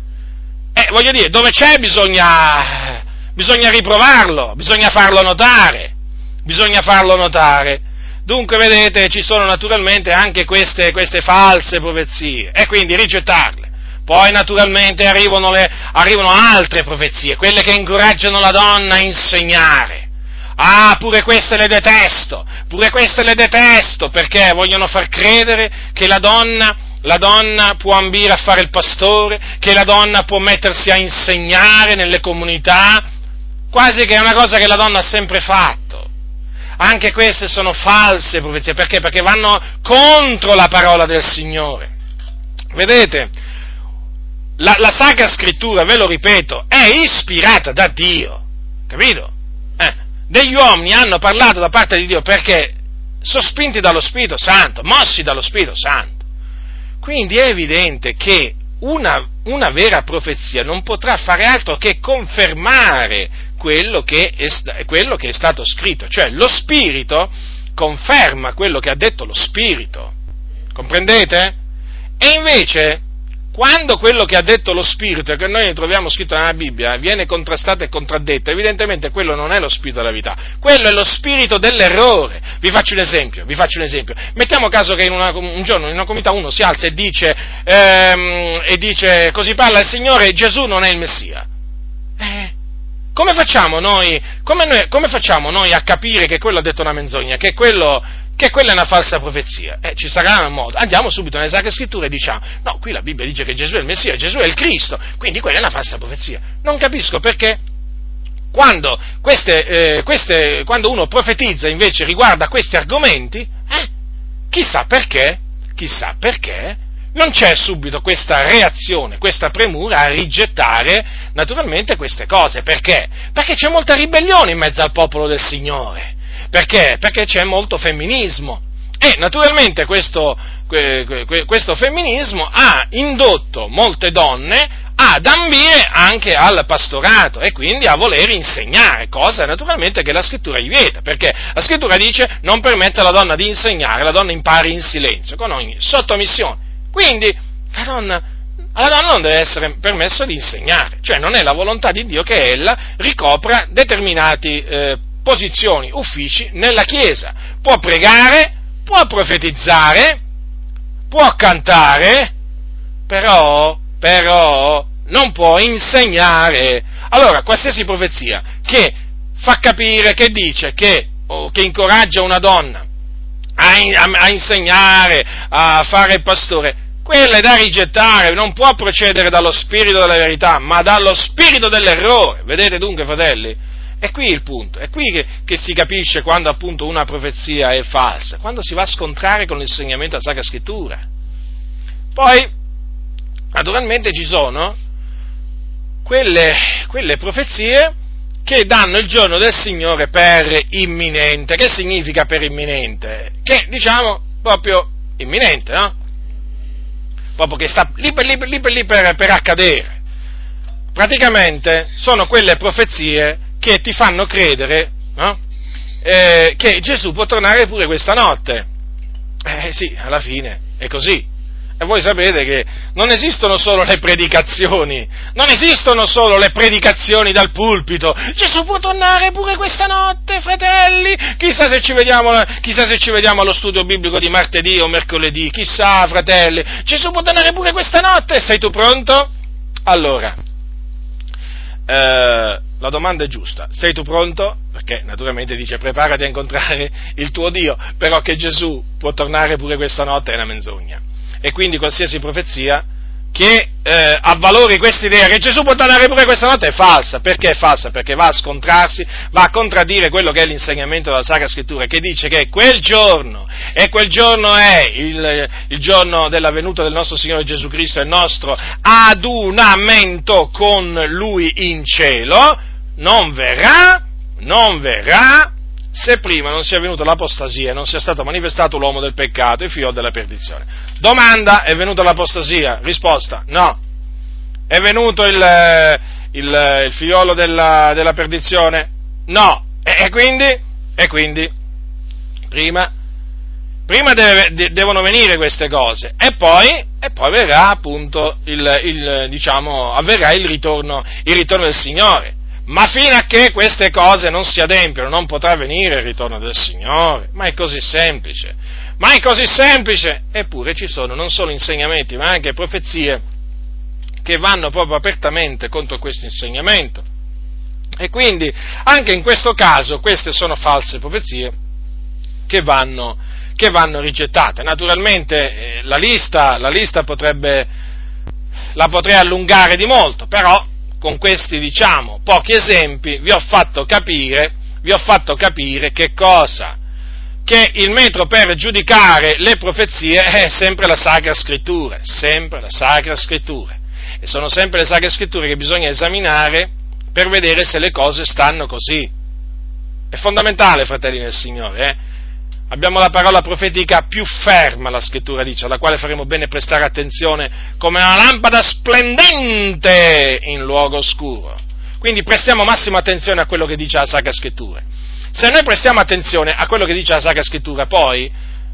Eh, voglio dire, dove c'è bisogna, bisogna riprovarlo, bisogna farlo notare, bisogna farlo notare. Dunque, vedete, ci sono naturalmente anche queste, queste false profezie e quindi rigettarle. Poi naturalmente arrivano, le, arrivano altre profezie, quelle che incoraggiano la donna a insegnare. Ah, pure queste le detesto, pure queste le detesto, perché vogliono far credere che la donna, la donna può ambire a fare il pastore, che la donna può mettersi a insegnare nelle comunità, quasi che è una cosa che la donna ha sempre fatto. Anche queste sono false profezie, perché? Perché vanno contro la parola del Signore. Vedete, la, la Sacra Scrittura, ve lo ripeto, è ispirata da Dio, capito? Eh, degli uomini hanno parlato da parte di Dio perché sospinti dallo Spirito Santo, mossi dallo Spirito Santo. Quindi è evidente che una, una vera profezia non potrà fare altro che confermare quello che, è, quello che è stato scritto, cioè lo Spirito conferma quello che ha detto lo Spirito, comprendete? E invece, quando quello che ha detto lo Spirito che noi troviamo scritto nella Bibbia viene contrastato e contraddetto, evidentemente quello non è lo Spirito della verità, quello è lo Spirito dell'errore. Vi faccio un esempio, vi faccio un esempio. Mettiamo caso che una, un giorno in una comunità uno si alza e dice, ehm, e dice, così parla il Signore, Gesù non è il Messia. Eh, come facciamo, noi, come, noi, come facciamo noi, a capire che quello ha detto una menzogna, che quello, che quella è una falsa profezia? Eh, ci sarà un modo. Andiamo subito nelle Sacre Scritture e diciamo, no, qui la Bibbia dice che Gesù è il Messia, Gesù è il Cristo, quindi quella è una falsa profezia. Non capisco perché quando, queste, eh, queste, quando uno profetizza invece riguardo a questi argomenti, eh, chissà perché, chissà perché, non c'è subito questa reazione, questa premura a rigettare naturalmente queste cose. Perché? Perché c'è molta ribellione in mezzo al popolo del Signore. Perché? Perché c'è molto femminismo. E naturalmente questo, questo femminismo ha indotto molte donne ad ambire anche al pastorato e quindi a voler insegnare, cosa naturalmente che la scrittura gli vieta, perché la scrittura dice non permette alla donna di insegnare, la donna impari in silenzio, con ogni sottomissione. Quindi la donna, alla donna non deve essere permesso di insegnare, cioè non è la volontà di Dio che ella ricopra determinate eh, posizioni, uffici nella Chiesa. Può pregare, può profetizzare, può cantare, però, però non può insegnare. Allora, qualsiasi profezia che fa capire, che dice, che, o che incoraggia una donna a, a, a insegnare, a fare il pastore, quella è da rigettare, non può procedere dallo spirito della verità, ma dallo spirito dell'errore. Vedete dunque, fratelli? È qui il punto, è qui che, che, si capisce quando appunto una profezia è falsa, quando si va a scontrare con l'insegnamento della Sacra Scrittura. Poi, naturalmente ci sono quelle, quelle profezie che danno il giorno del Signore per imminente. Che significa per imminente? Che diciamo proprio imminente, no? proprio che sta lì per lì, per, lì per, per accadere. Praticamente sono quelle profezie che ti fanno credere no? eh, che Gesù può tornare pure questa notte. Eh sì, alla fine è così. E voi sapete che non esistono solo le predicazioni, non esistono solo le predicazioni dal pulpito. Gesù può tornare pure questa notte, fratelli. Chissà se ci vediamo, chissà se ci vediamo allo studio biblico di martedì o mercoledì. Chissà, fratelli. Gesù può tornare pure questa notte. Sei tu pronto? Allora, eh, la domanda è giusta. Sei tu pronto? Perché naturalmente dice preparati a incontrare il tuo Dio, però che Gesù può tornare pure questa notte è una menzogna e quindi qualsiasi profezia che eh, avvalori questa idea che Gesù può tornare pure questa notte è falsa. Perché è falsa? Perché va a scontrarsi, va a contraddire quello che è l'insegnamento della Sacra Scrittura, che dice che quel giorno, e quel giorno è il, il giorno della venuta del nostro Signore Gesù Cristo, il nostro adunamento con Lui in cielo, non verrà, non verrà se prima non sia venuta l'apostasia e non sia stato manifestato l'uomo del peccato, il figlio della perdizione. Domanda, è venuta l'apostasia? Risposta, no. È venuto il, il, il figliolo della, della, perdizione? No. E, e, quindi? E quindi? Prima, prima deve, de, devono venire queste cose e poi, e poi verrà appunto il, il diciamo, avverrà il ritorno, il ritorno del Signore ma fino a che queste cose non si adempiono non potrà venire il ritorno del Signore. Ma è così semplice. Ma è così semplice. Eppure ci sono non solo insegnamenti, ma anche profezie che vanno proprio apertamente contro questo insegnamento. E quindi anche in questo caso queste sono false profezie che vanno, che vanno rigettate. Naturalmente eh, la lista, la lista potrebbe, la potrei allungare di molto, però con questi, diciamo, pochi esempi vi ho fatto capire, ho fatto capire che cosa? Che il metro per giudicare le profezie è sempre la Sacra Scrittura, sempre la Sacra Scrittura. E sono sempre le Sacre Scritture che bisogna esaminare per vedere se le cose stanno così. È fondamentale, fratelli del Signore, eh? Abbiamo la parola profetica più ferma, la scrittura dice, alla quale faremo bene prestare attenzione come una lampada splendente in luogo oscuro. Quindi prestiamo massima attenzione a quello che dice la Sacra Scrittura. Se noi prestiamo attenzione a quello che dice la Sacra Scrittura, poi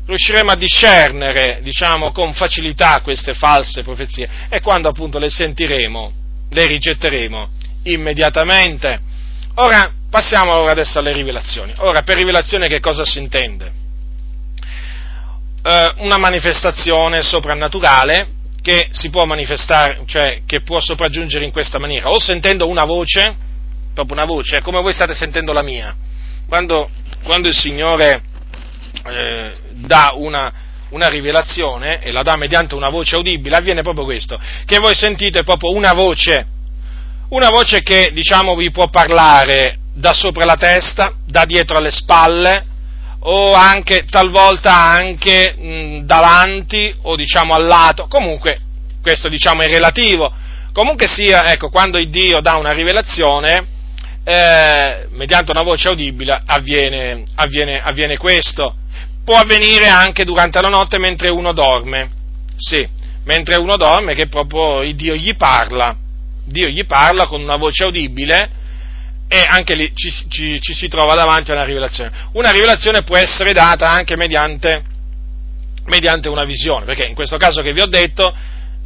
riusciremo a discernere, diciamo, con facilità queste false profezie e quando appunto le sentiremo, le rigetteremo immediatamente. Ora, passiamo ora adesso alle rivelazioni. Ora, per rivelazione che cosa si intende? Eh, una manifestazione soprannaturale che si può manifestare, cioè che può sopraggiungere in questa maniera, o sentendo una voce, proprio una voce, come voi state sentendo la mia, quando, quando il Signore eh, dà una, una rivelazione e la dà mediante una voce udibile, avviene proprio questo, che voi sentite proprio una voce, una voce che diciamo vi può parlare da sopra la testa, da dietro alle spalle, o anche talvolta anche mh, davanti o diciamo al lato, comunque questo diciamo è relativo, comunque sia, ecco, quando Dio dà una rivelazione, eh, mediante una voce udibile avviene, avviene, avviene questo, può avvenire anche durante la notte mentre uno dorme, sì, mentre uno dorme che proprio Dio gli parla, Dio gli parla con una voce udibile, e anche lì ci, ci, ci, si trova davanti a una rivelazione. Una rivelazione può essere data anche mediante, mediante una visione, perché in questo caso che vi ho detto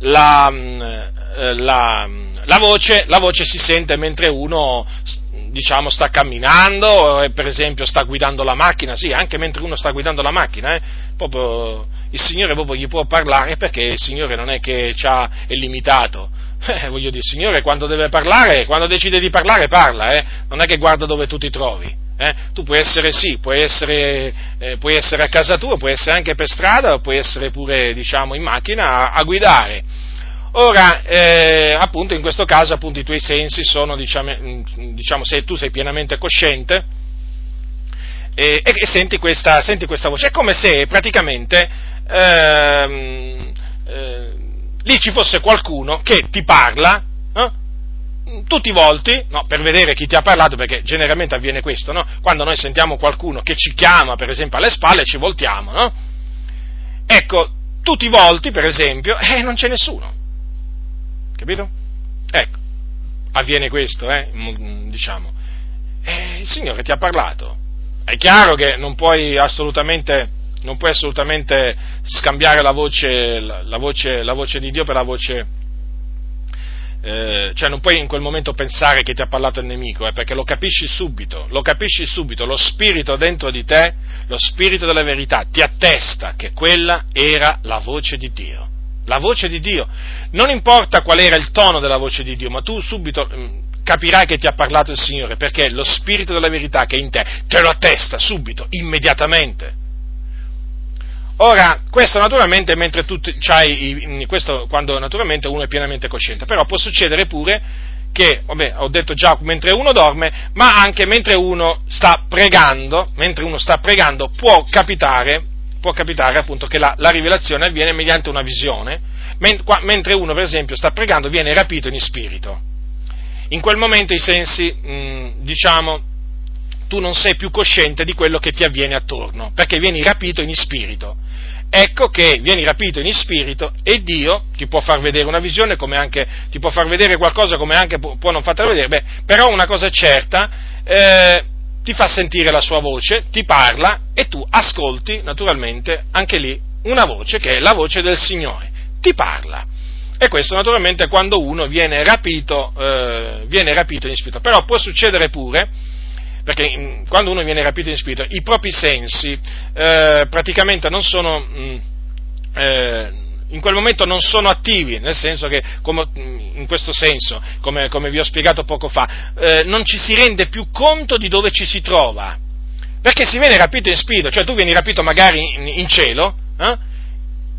la, mm, eh, la, la, voce, la voce, si sente mentre uno diciamo, sta camminando, per esempio sta guidando la macchina, sì, anche mentre uno sta guidando la macchina, eh, proprio, il Signore proprio gli può parlare perché il Signore non è che è limitato eh, voglio dire, il Signore quando deve parlare, quando decide di parlare, parla, eh? non è che guarda dove tu ti trovi. Eh? Tu puoi essere sì, puoi essere, eh, puoi essere, a casa tua, puoi essere anche per strada, puoi essere pure diciamo, in macchina a, a guidare. Ora, eh, appunto, in questo caso, appunto, i tuoi sensi sono, diciamo, diciamo se tu sei pienamente cosciente e, e senti, questa, senti, questa, voce. È come se praticamente ehm, eh, lì ci fosse qualcuno che ti parla, eh? tutti volti, no, per vedere chi ti ha parlato, perché generalmente avviene questo, no? quando noi sentiamo qualcuno che ci chiama, per esempio, alle spalle, ci voltiamo, no? Ecco, tutti i volti, per esempio, e eh, non c'è nessuno. Capito? Ecco, avviene questo, eh, diciamo. E il Signore ti ha parlato. È chiaro che non puoi assolutamente non puoi assolutamente scambiare la voce, la voce, la voce di Dio per la voce, eh, cioè non puoi in quel momento pensare che ti ha parlato il nemico, eh, perché lo capisci subito, lo capisci subito, lo spirito dentro di te, lo spirito della verità ti attesta che quella era la voce di Dio. La voce di Dio. Non importa qual era il tono della voce di Dio, ma tu subito mm, capirai che ti ha parlato il Signore, perché lo spirito della verità che è in te te lo attesta subito, immediatamente. Ora, questo naturalmente mentre tu c'hai, questo quando naturalmente uno è pienamente cosciente, però può succedere pure che, vabbè, ho detto già mentre uno dorme, ma anche mentre uno sta pregando, uno sta pregando può capitare, può capitare appunto che la, la rivelazione avviene mediante una visione, mentre uno per esempio sta pregando viene rapito in spirito. In quel momento i sensi, mh, diciamo, tu non sei più cosciente di quello che ti avviene attorno, perché vieni rapito in spirito ecco che vieni rapito in spirito e Dio ti può far vedere una visione, come anche ti può far vedere qualcosa come anche può non fartela vedere, beh, però una cosa è certa, eh, ti fa sentire la sua voce, ti parla e tu ascolti naturalmente anche lì una voce che è la voce del Signore, ti parla. E questo naturalmente quando uno viene rapito, eh, viene rapito in spirito. Però può succedere pure, perché mm, quando uno viene rapito in spirito, i propri sensi eh, praticamente non sono... Mh, mm, eh, in quel momento non sono attivi, nel senso che, come, in questo senso, come, come, vi ho spiegato poco fa, eh, non ci si rende più conto di dove ci si trova, perché si viene rapito in spirito, cioè tu vieni rapito magari in, in cielo, eh?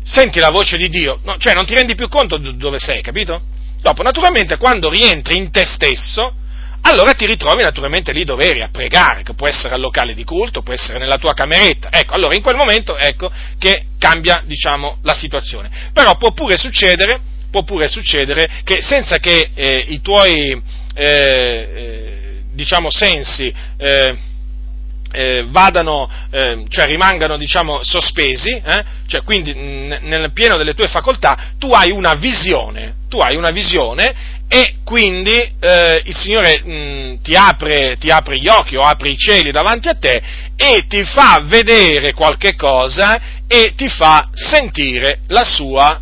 senti la voce di Dio, no, cioè non ti rendi più conto di dove sei, capito? Dopo, naturalmente, quando rientri in te stesso, allora ti ritrovi naturalmente lì dove eri a pregare, che può essere al locale di culto, può essere nella tua cameretta. Ecco, allora in quel momento ecco che cambia, diciamo, la situazione. Però può pure succedere, può pure succedere che senza che eh, i tuoi, eh, eh, diciamo, sensi eh, eh, vadano, eh, cioè rimangano diciamo, sospesi, eh? cioè, quindi n- nel pieno delle tue facoltà, tu hai una visione, tu hai una visione e quindi eh, il Signore mh, ti, apre, ti, apre, gli occhi o apre i cieli davanti a te e ti fa vedere qualche cosa e ti fa sentire la sua,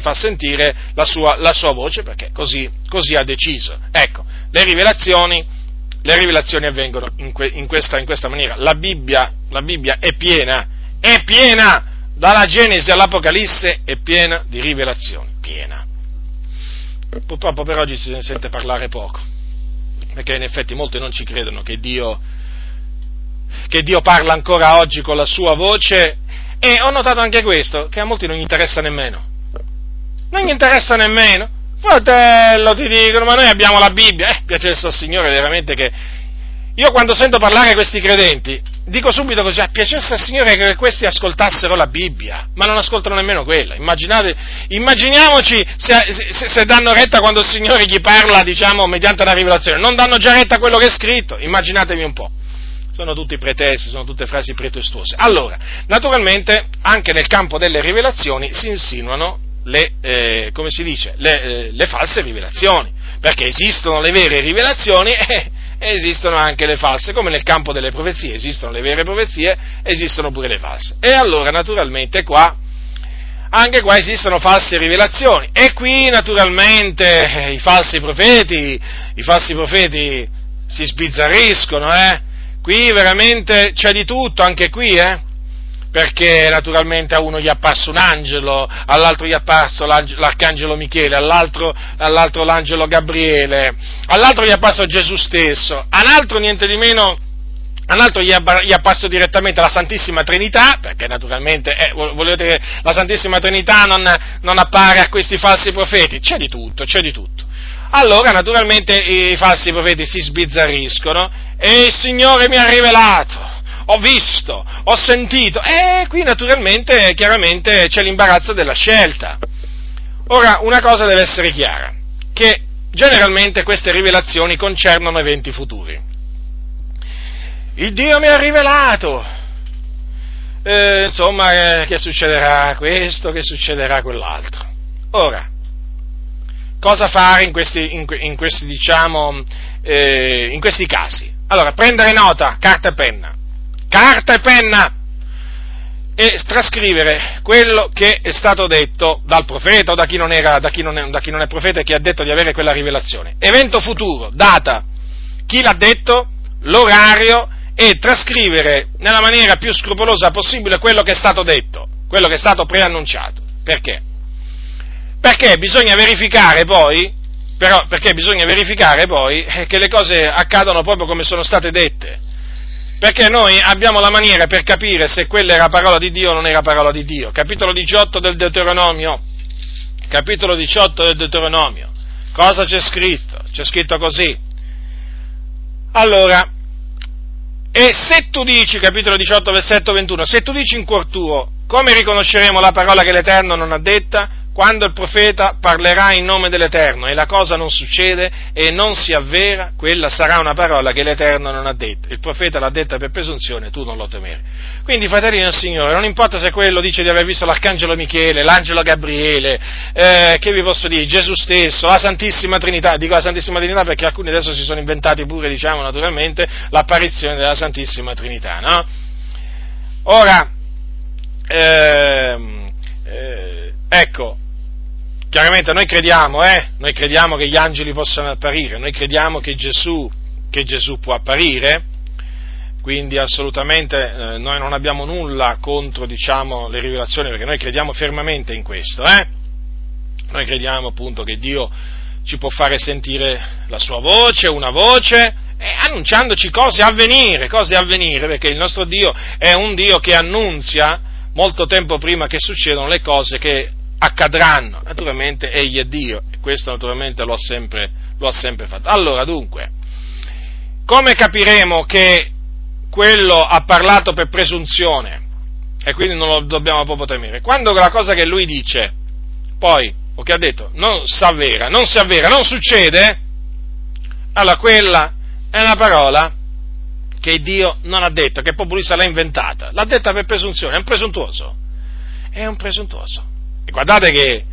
fa sentire la sua, la sua voce perché così, così ha deciso. Ecco, le rivelazioni le rivelazioni avvengono in, que, in, questa, in questa, maniera. La Bibbia, la Bibbia è piena, è piena, dalla Genesi all'Apocalisse è piena di rivelazioni, piena. Purtroppo per oggi si sente parlare poco, perché in effetti molti non ci credono che Dio, che Dio parla ancora oggi con la sua voce e ho notato anche questo, che a molti non gli interessa nemmeno. Non gli interessa nemmeno. Fratello, ti dicono, ma noi abbiamo la Bibbia. Eh, piacesse al Signore veramente che... Io quando sento parlare questi credenti, dico subito così, piacesse al Signore che questi ascoltassero la Bibbia, ma non ascoltano nemmeno quella. Immaginate, immaginiamoci se, se, se, danno retta quando il Signore gli parla, diciamo, mediante la rivelazione. Non danno già retta a quello che è scritto, immaginatevi un po'. Sono tutti pretesti, sono tutte frasi pretestuose. Allora, naturalmente, anche nel campo delle rivelazioni si insinuano le, eh, come si dice, le, eh, le, false rivelazioni, perché esistono le vere rivelazioni e, esistono anche le false, come nel campo delle profezie, esistono le vere profezie, esistono pure le false. E allora naturalmente qua, anche qua esistono false rivelazioni e qui naturalmente eh, i falsi profeti, i falsi profeti si sbizzarriscono, eh? Qui veramente c'è di tutto, anche qui, eh? Perché naturalmente a uno gli è apparso un angelo, all'altro gli è apparso l'arcangelo Michele, all'altro, all'altro l'angelo Gabriele, all'altro gli è apparso Gesù stesso, all'altro niente di meno un altro gli è apparso direttamente la Santissima Trinità, perché naturalmente eh, volete la Santissima Trinità non, non, appare a questi falsi profeti, c'è di tutto, c'è di tutto. Allora naturalmente i falsi profeti si sbizzarriscono e il Signore mi ha rivelato ho visto, ho sentito, e qui naturalmente, chiaramente c'è l'imbarazzo della scelta. Ora, una cosa deve essere chiara, che generalmente queste rivelazioni concernono eventi futuri. Il Dio mi ha rivelato, eh, insomma, eh, che succederà questo, che succederà quell'altro. Ora, cosa fare in questi, in, in questi, diciamo, eh, in questi casi? Allora, prendere nota, carta e penna carta e penna e trascrivere quello che è stato detto dal profeta o da chi non, era, da chi non, è, da chi non è profeta e che ha detto di avere quella rivelazione. Evento futuro, data, chi l'ha detto, l'orario e trascrivere nella maniera più scrupolosa possibile quello che è stato detto, quello che è stato preannunciato. Perché? Perché bisogna verificare poi, però, perché bisogna verificare poi che le cose accadono proprio come sono state dette perché noi abbiamo la maniera per capire se quella era parola di Dio o non era parola di Dio. Capitolo 18 del Deuteronomio. Capitolo 18 del Deuteronomio. Cosa c'è scritto? C'è scritto così. Allora, e se tu dici, capitolo 18, versetto 21, se tu dici in cuor tuo, come riconosceremo la parola che l'Eterno non ha detta? Quando il profeta parlerà in nome dell'Eterno e la cosa non succede e non si avvera, quella sarà una parola che l'Eterno non ha detto. Il profeta l'ha detta per presunzione, tu non lo temere. Quindi, fratelli del Signore, non importa se quello dice di aver visto l'Arcangelo Michele, l'Angelo Gabriele, eh, che vi posso dire, Gesù stesso, la Santissima Trinità, dico la Santissima Trinità perché alcuni adesso si sono inventati pure, diciamo, naturalmente, l'apparizione della Santissima Trinità, no? Ora, ehm, eh, ecco, chiaramente noi crediamo, eh? Noi crediamo che gli angeli possano apparire, noi crediamo che Gesù, che Gesù può apparire, quindi assolutamente eh, noi non abbiamo nulla contro diciamo, le rivelazioni perché noi crediamo fermamente in questo, eh? noi crediamo appunto che Dio ci può fare sentire la sua voce, una voce, eh, annunciandoci cose a venire, cose a venire, perché il nostro Dio è un Dio che annunzia molto tempo prima che succedano le cose che accadranno. Naturalmente egli è Dio e questo naturalmente lo ha sempre, lo ha sempre fatto. Allora, dunque, come capiremo che quello ha parlato per presunzione e quindi non lo dobbiamo proprio temere. Quando la cosa che lui dice, poi, o che ha detto, non si avvera, non si avvera, non succede, allora quella è una parola che Dio non ha detto, che il populista l'ha inventata, l'ha detta per presunzione, è un presuntuoso, è un presuntuoso. E guardate che,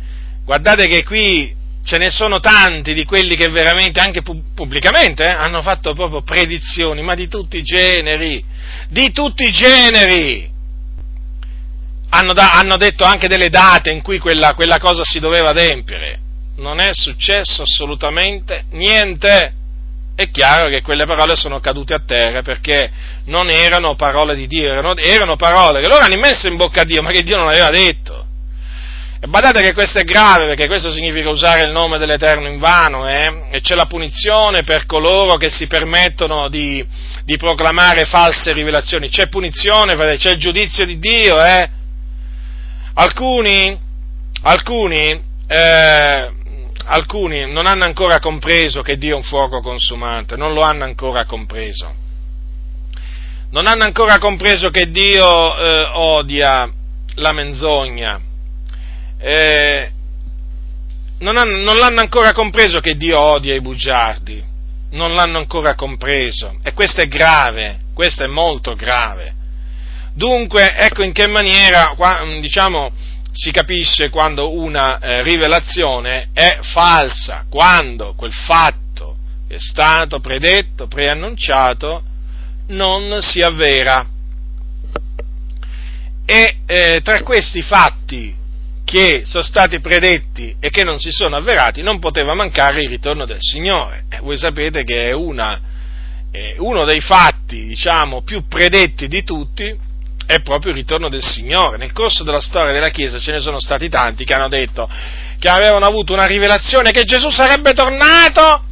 guardate che qui ce ne sono tanti di quelli che veramente, anche pubblicamente, eh, hanno fatto proprio predizioni, ma di tutti i generi, di tutti i generi. Hanno, da, hanno detto anche delle date in cui quella, quella cosa si doveva adempiere. Non è successo assolutamente niente. È chiaro che quelle parole sono cadute a terra perché non erano parole di Dio, erano, erano parole che loro hanno messo in bocca a Dio, ma che Dio non aveva detto. Badate che questo è grave perché questo significa usare il nome dell'Eterno in vano eh? e c'è la punizione per coloro che si permettono di, di proclamare false rivelazioni. C'è punizione, c'è il giudizio di Dio. Eh? Alcuni, alcuni, eh, alcuni non hanno ancora compreso che Dio è un fuoco consumante, non lo hanno ancora compreso. Non hanno ancora compreso che Dio eh, odia la menzogna eh, non, hanno, non l'hanno ancora compreso che Dio odia i bugiardi, non l'hanno ancora compreso e questo è grave, questo è molto grave. Dunque, ecco in che maniera, diciamo, si capisce quando una eh, rivelazione è falsa, quando quel fatto che è stato predetto, preannunciato, non si avvera. E eh, tra questi fatti che sono stati predetti e che non si sono avverati, non poteva mancare il ritorno del Signore. Eh, voi sapete che è una, eh, uno dei fatti, diciamo, più predetti di tutti è proprio il ritorno del Signore. Nel corso della storia della Chiesa ce ne sono stati tanti che hanno detto che avevano avuto una rivelazione che Gesù sarebbe tornato.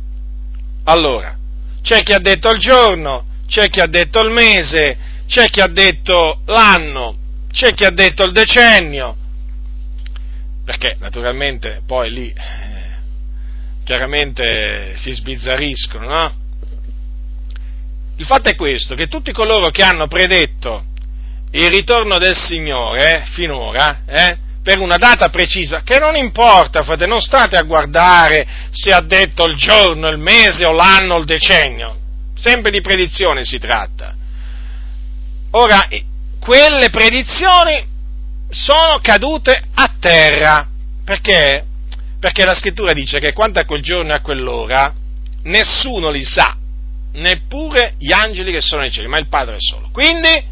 Allora, c'è chi ha detto il giorno, c'è chi ha detto il mese, c'è chi ha detto l'anno, c'è chi ha detto il decennio, perché naturalmente poi lì eh, chiaramente si sbizzarriscono, no? Il fatto è questo, che tutti coloro che hanno predetto il ritorno del Signore eh, finora, eh, per una data precisa, che non importa, frate, non state a guardare se ha detto il giorno, il mese o l'anno o il decennio, sempre di predizione si tratta. Ora, quelle predizioni sono cadute a terra. Perché? Perché la scrittura dice che quanto a quel giorno e a quell'ora nessuno li sa, neppure gli angeli che sono nei cieli, ma il Padre solo. Quindi,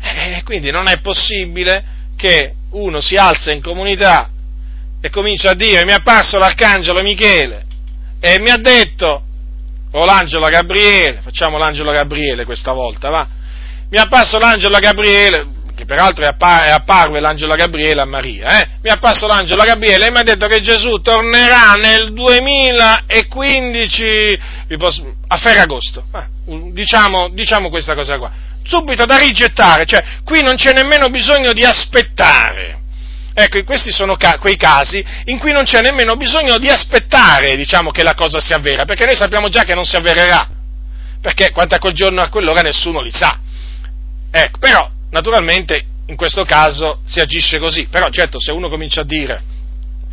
eh, quindi non è possibile che uno si alza in comunità e comincia a dire mi è apparso l'arcangelo Michele e mi ha detto, o l'angelo Gabriele, facciamo l'angelo Gabriele questa volta, va? Mi è apparso l'angelo Gabriele, peraltro apparve l'angelo Gabriele a Maria, eh? mi è apparso l'angelo Gabriele e mi ha detto che Gesù tornerà nel 2015 a Ferragosto, eh, diciamo, diciamo questa cosa qua, subito da rigettare, cioè qui non c'è nemmeno bisogno di aspettare. Ecco, questi sono ca- quei casi in cui non c'è nemmeno bisogno di aspettare, diciamo, che la cosa si avvera, perché noi sappiamo già che non si avvererà, perché quanto a quel giorno a quell'ora nessuno li sa. Ecco, però naturalmente in questo caso si agisce così, però certo se uno comincia a dire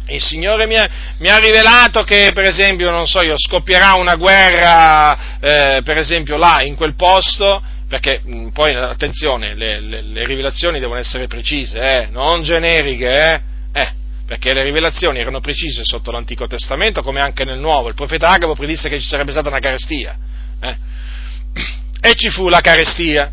il Signore mi ha, mi ha rivelato che per esempio, non so io, scoppierà una guerra eh, per esempio là, in quel posto, perché mh, poi attenzione, le, le, le, rivelazioni devono essere precise, eh, non generiche, eh, eh, perché le rivelazioni erano precise sotto l'Antico Testamento come anche nel Nuovo, il profeta Agabo predisse che ci sarebbe stata una carestia, eh. e ci fu la carestia,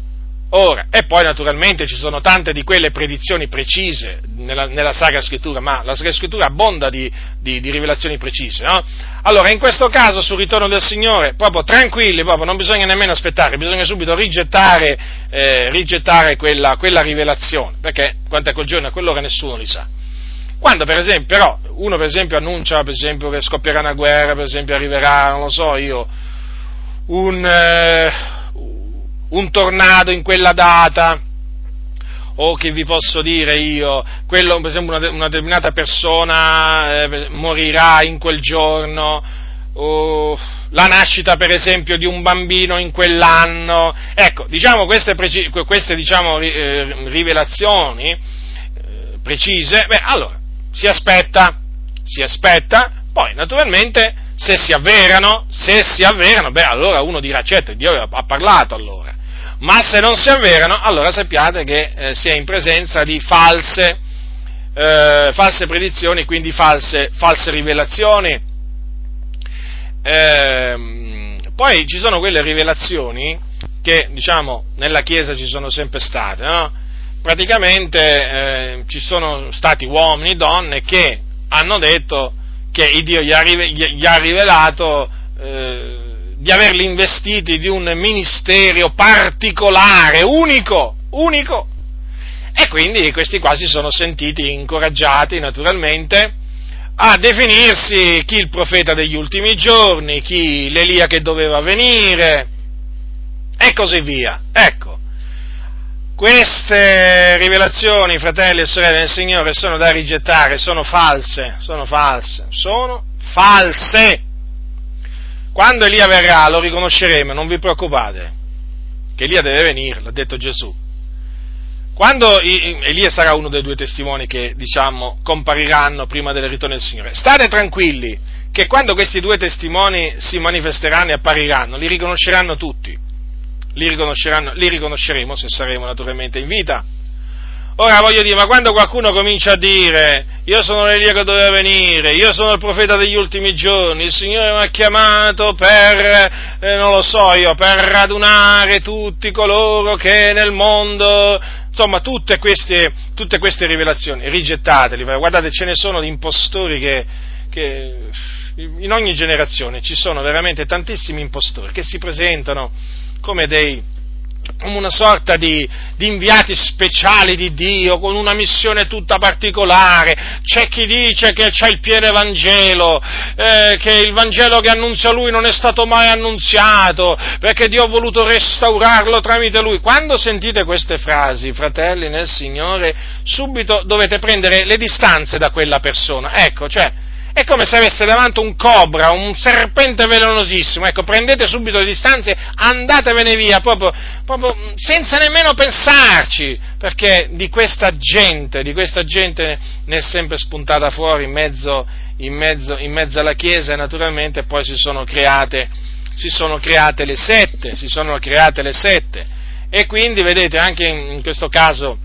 Ora, e poi naturalmente ci sono tante di quelle predizioni precise nella, nella Sacra Scrittura, ma la Sacra Scrittura abbonda di, di, di rivelazioni precise, no? Allora, in questo caso, sul ritorno del Signore, proprio tranquilli, proprio, non bisogna nemmeno aspettare, bisogna subito rigettare, eh, rigettare quella, quella, rivelazione, perché quanto a quel giorno e quell'ora nessuno li sa. Quando per esempio, però, uno per esempio annuncia, per esempio, che scoppierà una guerra, per esempio arriverà, non lo so io, un... Eh, un tornado in quella data, o che vi posso dire io, quello, per esempio una, una determinata persona eh, morirà in quel giorno, o la nascita per esempio di un bambino in quell'anno, ecco, diciamo queste, queste diciamo, eh, rivelazioni eh, precise, beh, allora, si aspetta, si aspetta, poi naturalmente se si avverano, se si avverano, beh, allora uno dirà, certo, Dio ha parlato allora ma se non si avverano, allora sappiate che eh, si è in presenza di false, eh, false predizioni, quindi false, false rivelazioni. Eh, poi ci sono quelle rivelazioni che, diciamo, nella Chiesa ci sono sempre state, no? Praticamente eh, ci sono stati uomini, e donne che hanno detto che Dio gli ha, gli ha rivelato eh, di averli investiti di un ministero particolare, unico, unico. E quindi questi qua si sono sentiti incoraggiati naturalmente a definirsi chi il profeta degli ultimi giorni, chi l'Elia che doveva venire e così via. Ecco, queste rivelazioni, fratelli e sorelle del Signore, sono da rigettare, sono false, sono false, sono false. Quando Elia verrà lo riconosceremo, non vi preoccupate, che Elia deve venire, l'ha detto Gesù. Quando Elia sarà uno dei due testimoni che, diciamo, compariranno prima del ritorno del Signore, state tranquilli che quando questi due testimoni si manifesteranno e appariranno, li riconosceranno tutti. Li, riconosceranno, li riconosceremo se saremo naturalmente in vita. Ora voglio dire, ma quando qualcuno comincia a dire io sono l'Elia che doveva venire, io sono il profeta degli ultimi giorni, il Signore mi ha chiamato per, eh, non lo so io, per radunare tutti coloro che nel mondo, insomma tutte queste, tutte queste rivelazioni, rigettateli, guardate ce ne sono di impostori che, che in ogni generazione ci sono veramente tantissimi impostori che si presentano come dei come una sorta di, di, inviati speciali di Dio, con una missione tutta particolare. C'è chi dice che c'è il pieno Vangelo, eh, che il Vangelo che annunzia lui non è stato mai annunziato, perché Dio ha voluto restaurarlo tramite lui. Quando sentite queste frasi, fratelli nel Signore, subito dovete prendere le distanze da quella persona. Ecco, cioè, è come se avesse davanti un cobra, un serpente velenosissimo. Ecco, prendete subito le distanze, andatevene via, proprio, proprio senza nemmeno pensarci, perché di questa gente, di questa gente ne è sempre spuntata fuori in mezzo, in mezzo, in mezzo alla Chiesa e naturalmente poi si sono create, si sono create le sette, si sono create le sette. E quindi, vedete, anche in questo caso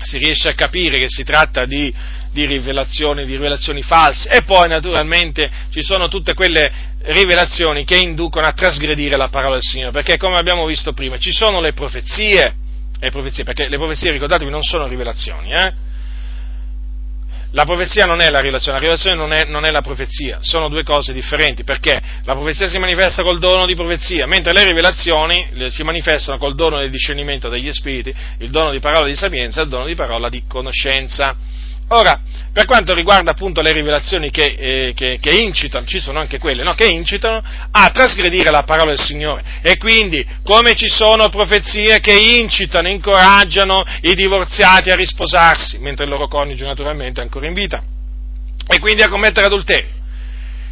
si riesce a capire che si tratta di di rivelazioni, di rivelazioni false e poi naturalmente ci sono tutte quelle rivelazioni che inducono a trasgredire la parola del Signore, perché come abbiamo visto prima ci sono le profezie, le profezie perché le profezie ricordatevi non sono rivelazioni, eh? La profezia non è la rivelazione, la rivelazione non è, non è, la profezia, sono due cose differenti, perché la profezia si manifesta col dono di profezia, mentre le rivelazioni si manifestano col dono del discernimento degli spiriti, il dono di parola di sapienza e il dono di parola di conoscenza. Ora, per quanto riguarda appunto le rivelazioni che, eh, che, che incitano, ci sono anche quelle, no? che incitano a trasgredire la parola del Signore. E quindi, come ci sono profezie che incitano, incoraggiano i divorziati a risposarsi, mentre il loro coniuge naturalmente è ancora in vita, e quindi a commettere adulterio.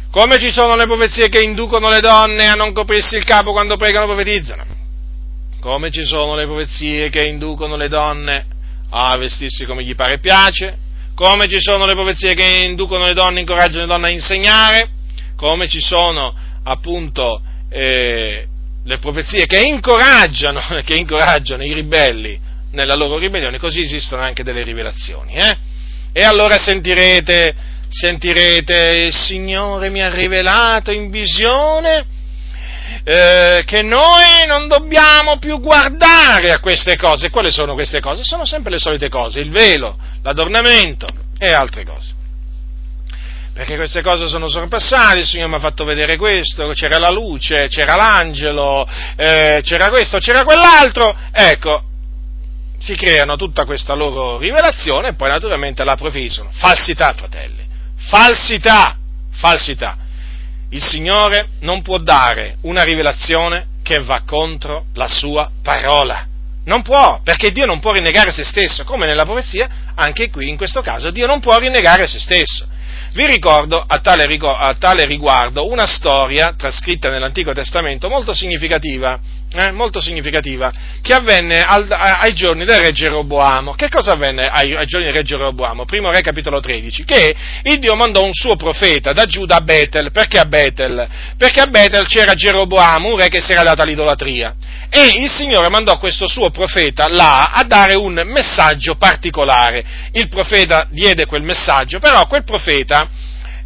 Come ci sono le profezie che inducono le donne a non coprirsi il capo quando pregano o profetizzano. Come ci sono le profezie che inducono le donne a vestirsi come gli pare e piace, come ci sono le profezie che inducono le donne, incoraggiano le donne a insegnare, come ci sono appunto eh, le profezie che incoraggiano, che incoraggiano, i ribelli nella loro ribellione, così esistono anche delle rivelazioni. Eh? E allora sentirete, sentirete, il Signore mi ha rivelato in visione eh, che noi non dobbiamo più guardare a queste cose. Quali sono queste cose? Sono sempre le solite cose, il velo, l'adornamento e altre cose. Perché queste cose sono sorpassate, il Signore mi ha fatto vedere questo, c'era la luce, c'era l'angelo, eh, c'era questo, c'era quell'altro. Ecco, si creano tutta questa loro rivelazione e poi naturalmente la professano. Falsità, fratelli, falsità, falsità. Il Signore non può dare una rivelazione che va contro la sua parola. Non può, perché Dio non può rinnegare se stesso, come nella profezia, anche qui in questo caso Dio non può rinnegare se stesso. Vi ricordo a tale, riguardo una storia trascritta nell'Antico Testamento molto significativa, eh, molto significativa che avvenne al, ai giorni del re Geroboamo. Che cosa avvenne ai, ai, giorni del re Geroboamo? Primo re capitolo 13, che il Dio mandò un suo profeta da Giuda a Betel. Perché a Betel? Perché a Betel c'era Geroboamo, un re che si era dato all'idolatria. E il Signore mandò questo suo profeta là a dare un messaggio particolare. Il profeta diede quel messaggio, però quel profeta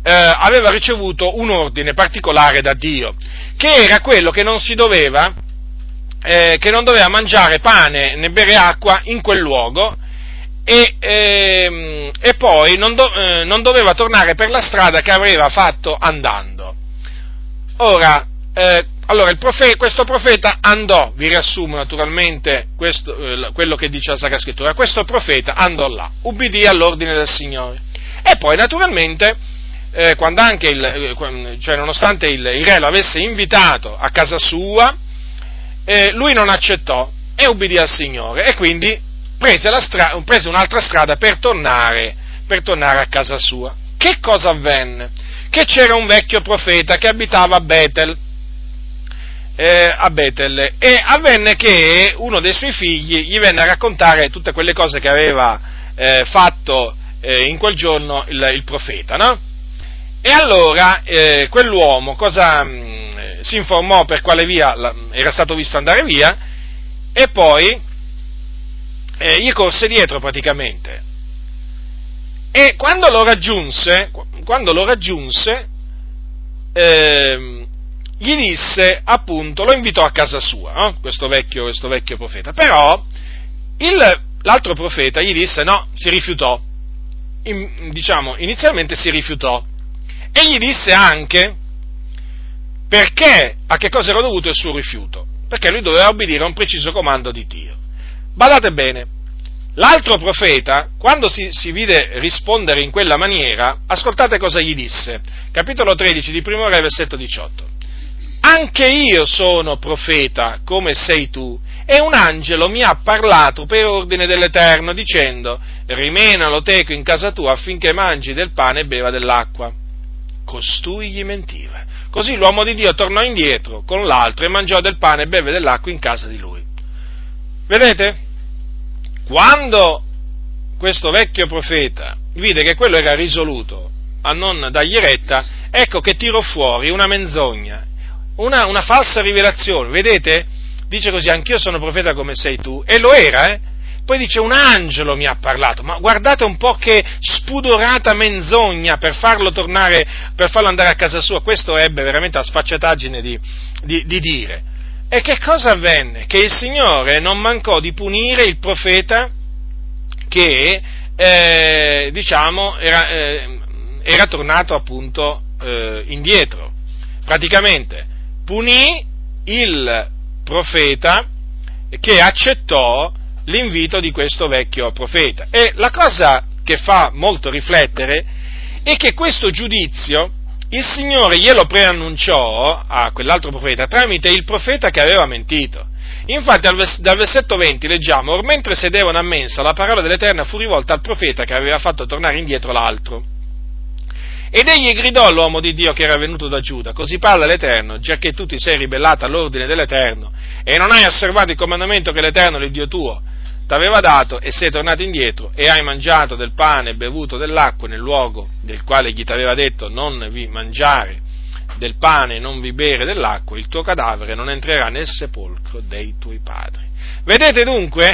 eh, aveva ricevuto un ordine particolare da Dio, che era quello che non si doveva, eh, che non doveva mangiare pane né bere acqua in quel luogo e, ehm, e poi non, do, eh, non, doveva tornare per la strada che aveva fatto andando. Ora, eh, allora, profe- questo profeta andò, vi riassumo naturalmente questo, eh, quello che dice la Sacra Scrittura, questo profeta andò là, ubbidì all'ordine del Signore. E poi naturalmente, eh, il, eh, cioè nonostante il, il, re lo avesse invitato a casa sua, eh, lui non accettò e ubbidì al Signore e quindi prese, stra- prese un'altra strada per tornare, per tornare a casa sua. Che cosa avvenne? Che c'era un vecchio profeta che abitava a Betel, eh, a Betel e avvenne che uno dei suoi figli gli venne a raccontare tutte quelle cose che aveva eh, fatto eh, in quel giorno il, il profeta, no? E allora eh, quell'uomo cosa, si informò per quale via la, era stato visto andare via e poi eh, gli corse dietro praticamente. E quando lo raggiunse, quando lo raggiunse eh, gli disse, appunto, lo invitò a casa sua, no? questo, vecchio, questo, vecchio, profeta. Però il, l'altro profeta gli disse no, si rifiutò. In, diciamo, inizialmente si rifiutò. E gli disse anche perché, a che cosa era dovuto il suo rifiuto. Perché lui doveva obbedire a un preciso comando di Dio. Badate bene, L'altro profeta, quando si, si, vide rispondere in quella maniera, ascoltate cosa gli disse. Capitolo 13 di Primo Re, versetto 18 anche io sono profeta come sei tu, e un angelo mi ha parlato per ordine dell'Eterno dicendo, rimena lo teco in casa tua affinché mangi del pane e beva dell'acqua. Costui gli mentiva. Così l'uomo di Dio tornò indietro con l'altro e mangiò del pane e beve dell'acqua in casa di lui. Vedete? Quando questo vecchio profeta vide che quello era risoluto a non dargli retta, ecco che tirò fuori una menzogna una, una falsa rivelazione, vedete? Dice così, anch'io sono profeta come sei tu, e lo era, eh? Poi dice un angelo mi ha parlato, ma guardate un po' che spudorata menzogna per farlo tornare, per farlo andare a casa sua, questo ebbe veramente la sfacciataggine di, di, di dire. E che cosa avvenne? Che il Signore non mancò di punire il profeta che, eh, diciamo, era, eh, era, tornato appunto eh, indietro. Praticamente, punì il profeta che accettò l'invito di questo vecchio profeta. E la cosa che fa molto riflettere è che questo giudizio il Signore glielo preannunciò a quell'altro profeta tramite il profeta che aveva mentito. Infatti dal versetto 20 leggiamo, or mentre sedevano a mensa la parola dell'Eterna fu rivolta al profeta che aveva fatto tornare indietro l'altro ed egli gridò all'uomo di Dio che era venuto da Giuda, così parla l'Eterno, già che tu ti sei ribellato all'ordine dell'Eterno e non hai osservato il comandamento che l'Eterno, il Dio tuo, ti aveva dato e sei tornato indietro e hai mangiato del pane e bevuto dell'acqua nel luogo del quale egli ti aveva detto non vi mangiare del pane e non vi bere dell'acqua, il tuo cadavere non entrerà nel sepolcro dei tuoi padri. Vedete dunque,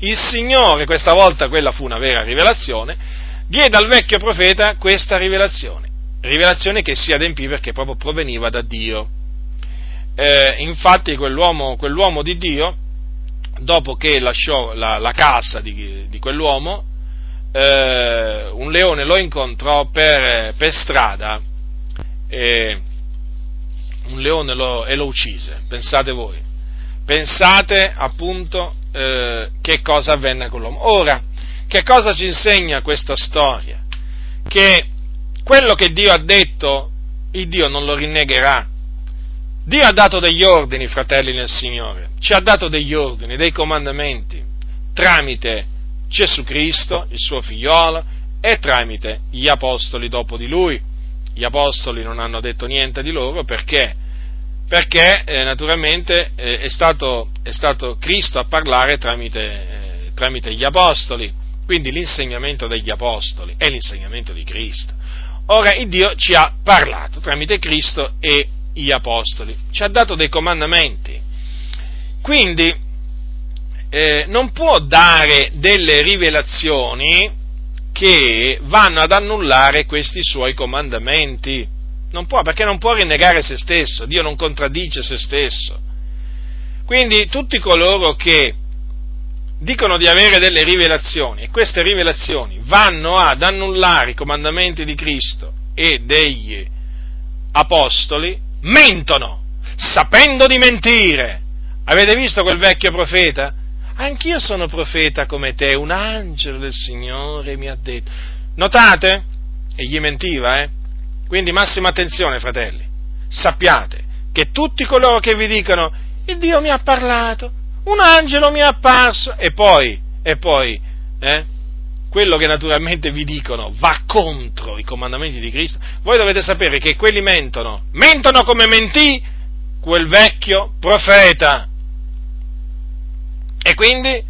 il Signore, questa volta quella fu una vera rivelazione, diede al vecchio profeta questa rivelazione, rivelazione che si adempì perché proprio proveniva da Dio. eh, infatti quell'uomo, quell'uomo, di Dio, dopo che lasciò la, la casa di, di quell'uomo, eh, un leone lo incontrò per, per strada e lo, e lo uccise, pensate voi. Pensate appunto eh, che cosa avvenne con l'uomo. Ora, che cosa ci insegna questa storia? Che quello che Dio ha detto, il Dio non lo rinnegherà. Dio ha dato degli ordini, fratelli nel Signore, ci ha dato degli ordini, dei comandamenti, tramite Gesù Cristo, il suo figliolo, e tramite gli apostoli dopo di lui. Gli apostoli non hanno detto niente di loro perché? Perché eh, naturalmente eh, è, stato, è, stato, Cristo a parlare tramite, eh, tramite gli apostoli, quindi l'insegnamento degli apostoli è l'insegnamento di Cristo. Ora il Dio ci ha parlato tramite Cristo e gli apostoli, ci ha dato dei comandamenti. Quindi eh, non può dare delle rivelazioni che vanno ad annullare questi suoi comandamenti. Non può, perché non può rinnegare se stesso, Dio non contraddice se stesso. Quindi tutti coloro che dicono di avere delle rivelazioni e queste rivelazioni vanno ad annullare i comandamenti di Cristo e degli apostoli, mentono, sapendo di mentire. Avete visto quel vecchio profeta? Anch'io sono profeta come te, un angelo del Signore mi ha detto. Notate? E gli mentiva, eh? Quindi massima attenzione, fratelli. Sappiate che tutti coloro che vi dicono il Dio mi ha parlato, un angelo mi è apparso, e poi, e poi, eh? quello che naturalmente vi dicono va contro i comandamenti di Cristo, voi dovete sapere che quelli mentono, mentono come mentì quel vecchio profeta. E quindi,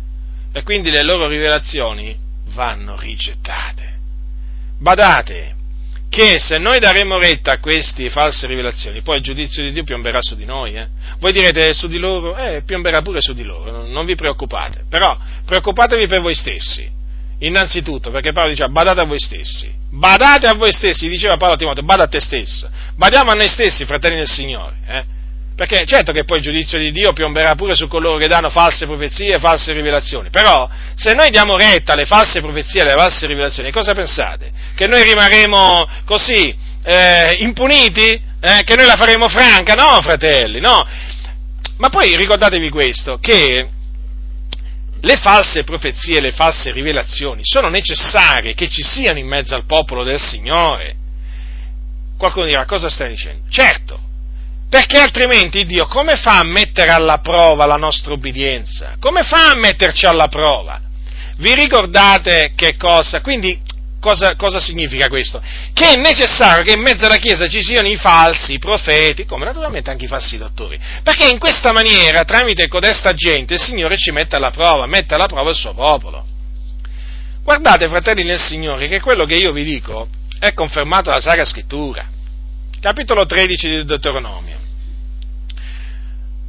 e quindi le loro rivelazioni vanno rigettate. Badate che se noi daremo retta a queste false rivelazioni, poi il giudizio di Dio piomberà su di noi. Eh? Voi direte su di loro? Eh, piomberà pure su di loro, non vi preoccupate. Però preoccupatevi per voi stessi Innanzitutto, perché Paolo diceva badate a voi stessi, badate a voi stessi, diceva Paolo a Timoteo, bada a te stesso, badiamo a noi stessi, fratelli del Signore, eh? Perché certo che poi il giudizio di Dio piomberà pure su coloro che danno false profezie e false rivelazioni, però se noi diamo retta alle false profezie e alle false rivelazioni, cosa pensate? Che noi rimarremo così eh, impuniti? Eh? Che noi la faremo franca? No, fratelli, no. Ma poi ricordatevi questo, che le false profezie, le false rivelazioni sono necessarie che ci siano in mezzo al popolo del Signore. Qualcuno dirà cosa stai dicendo? Certo, perché altrimenti Dio come fa a mettere alla prova la nostra obbedienza? Come fa a metterci alla prova? Vi ricordate che cosa? Quindi Cosa, cosa, significa questo? Che è necessario che in mezzo alla Chiesa ci siano i falsi profeti, come naturalmente anche i falsi dottori, perché in questa maniera, tramite codesta gente, il Signore ci mette alla prova, mette alla prova il suo popolo. Guardate, fratelli nel Signore, che quello che io vi dico è confermato dalla Sacra Scrittura. Capitolo 13 di Deuteronomio.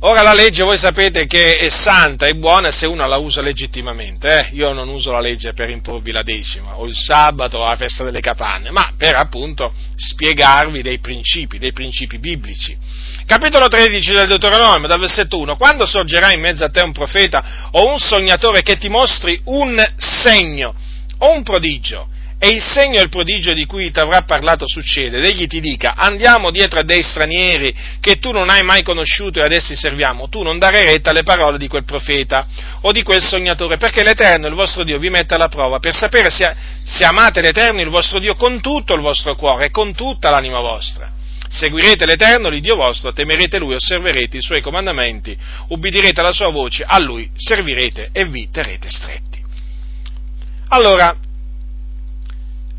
Ora la legge voi sapete che è santa e buona se uno la usa legittimamente, eh? io non uso la legge per imporvi la decima, o il sabato, o la festa delle capanne, ma per appunto spiegarvi dei principi, dei principi biblici. Capitolo 13 del Deuteronomio, dal versetto 1, quando sorgerà in mezzo a te un profeta o un sognatore che ti mostri un segno o un prodigio, e il segno e il prodigio di cui ti avrà parlato succede, ed egli ti dica andiamo dietro a dei stranieri che tu non hai mai conosciuto e ad essi serviamo, tu non dare retta alle parole di quel profeta o di quel sognatore, perché l'Eterno, il vostro Dio, vi mette alla prova per sapere se, se amate l'Eterno, il vostro Dio, con tutto il vostro cuore e con tutta l'anima vostra. Seguirete l'Eterno, l'Iddio vostro, temerete Lui, osserverete i Suoi comandamenti, ubbidirete alla Sua voce, a Lui servirete e vi terrete stretti. Allora,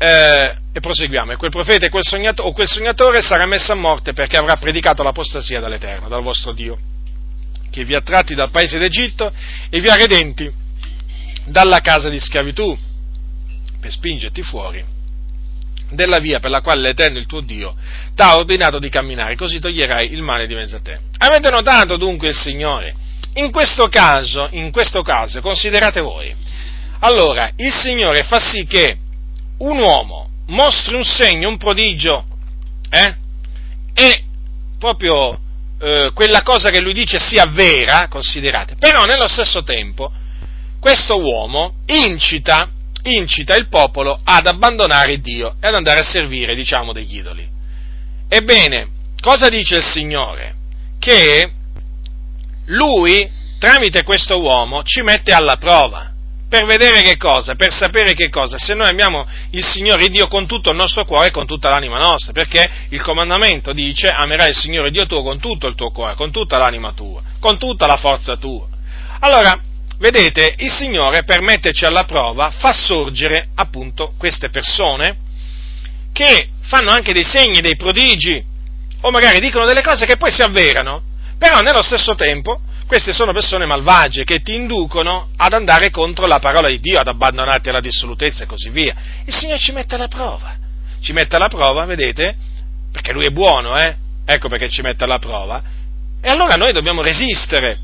eh, e proseguiamo, e quel profeta quel sognato, o quel sognatore sarà messo a morte perché avrà predicato l'apostasia dall'Eterno, dal vostro Dio, che vi ha tratti dal paese d'Egitto e vi ha redenti dalla casa di schiavitù, per spingerti fuori della via per la quale l'Eterno, il tuo Dio, ti ha ordinato di camminare, così toglierai il male di mezzo a te. Avete notato dunque il Signore? In questo caso, in questo caso, considerate voi, allora, il Signore fa sì che un uomo mostri un segno, un prodigio, eh? e proprio eh, quella cosa che lui dice sia vera, considerate, però nello stesso tempo questo uomo incita, incita il popolo ad abbandonare Dio e ad andare a servire, diciamo, degli idoli. Ebbene, cosa dice il Signore? Che lui, tramite questo uomo, ci mette alla prova per vedere che cosa, per sapere che cosa, se noi amiamo il Signore Dio con tutto il nostro cuore e con tutta l'anima nostra, perché il comandamento dice amerai il Signore Dio tuo con tutto il tuo cuore, con tutta l'anima tua, con tutta la forza tua. Allora, vedete, il Signore per metterci alla prova fa sorgere appunto queste persone che fanno anche dei segni, dei prodigi, o magari dicono delle cose che poi si avverano, però nello stesso tempo queste sono persone malvagie che ti inducono ad andare contro la parola di Dio, ad abbandonarti alla dissolutezza e così via. Il Signore ci mette alla prova, ci mette alla prova, vedete? Perché Lui è buono, eh? Ecco perché ci mette alla prova. E allora noi dobbiamo resistere.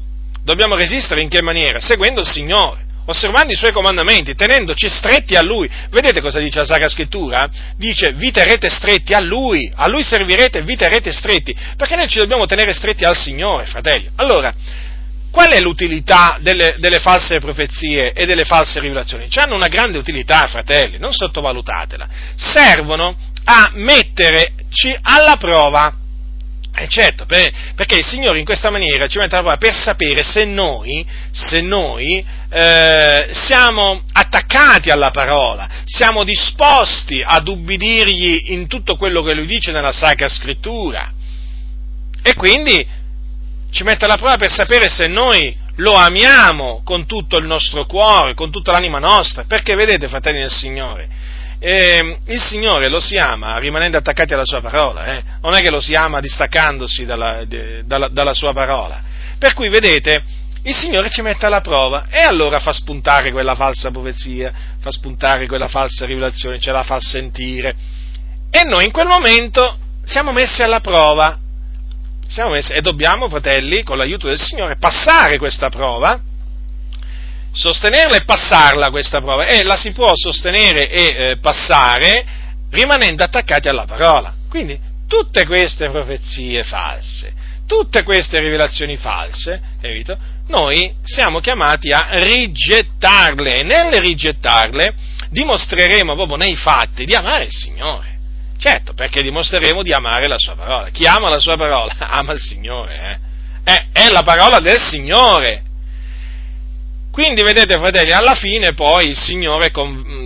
Dobbiamo resistere in che maniera? Seguendo il Signore osservando i suoi comandamenti, tenendoci stretti a Lui. Vedete cosa dice la Sacra Scrittura? Dice vi terrete stretti a Lui, a Lui servirete vi terrete stretti, perché noi ci dobbiamo tenere stretti al Signore, fratelli. Allora, qual è l'utilità delle, delle, false profezie e delle false rivelazioni? Ci hanno una grande utilità, fratelli, non sottovalutatela. Servono a metterci alla prova. Eh certo, per, perché il Signore in questa maniera ci mette alla prova per sapere se noi, se noi eh, siamo attaccati alla parola, siamo disposti ad ubbidirgli in tutto quello che lui dice nella Sacra Scrittura. E quindi ci mette alla prova per sapere se noi lo amiamo con tutto il nostro cuore, con tutta l'anima nostra, perché vedete, fratelli del Signore, eh, il Signore lo si ama rimanendo attaccati alla sua parola, eh? non è che lo si ama distaccandosi dalla, de, dalla, dalla sua parola. Per cui, vedete, il Signore ci mette alla prova e allora fa spuntare quella falsa profezia, fa spuntare quella falsa rivelazione, ce la fa sentire. E noi in quel momento siamo messi alla prova siamo messi, e dobbiamo, fratelli, con l'aiuto del Signore, passare questa prova, sostenerla e passarla questa prova. E la si può sostenere e eh, passare rimanendo attaccati alla parola. Quindi tutte queste profezie false, tutte queste rivelazioni false, capito? Noi siamo chiamati a rigettarle e nel rigettarle dimostreremo proprio nei fatti di amare il Signore. Certo, perché dimostreremo di amare la sua parola. Chi ama la sua parola ama il Signore. Eh? È, è la parola del Signore. Quindi vedete fratelli, alla fine poi il Signore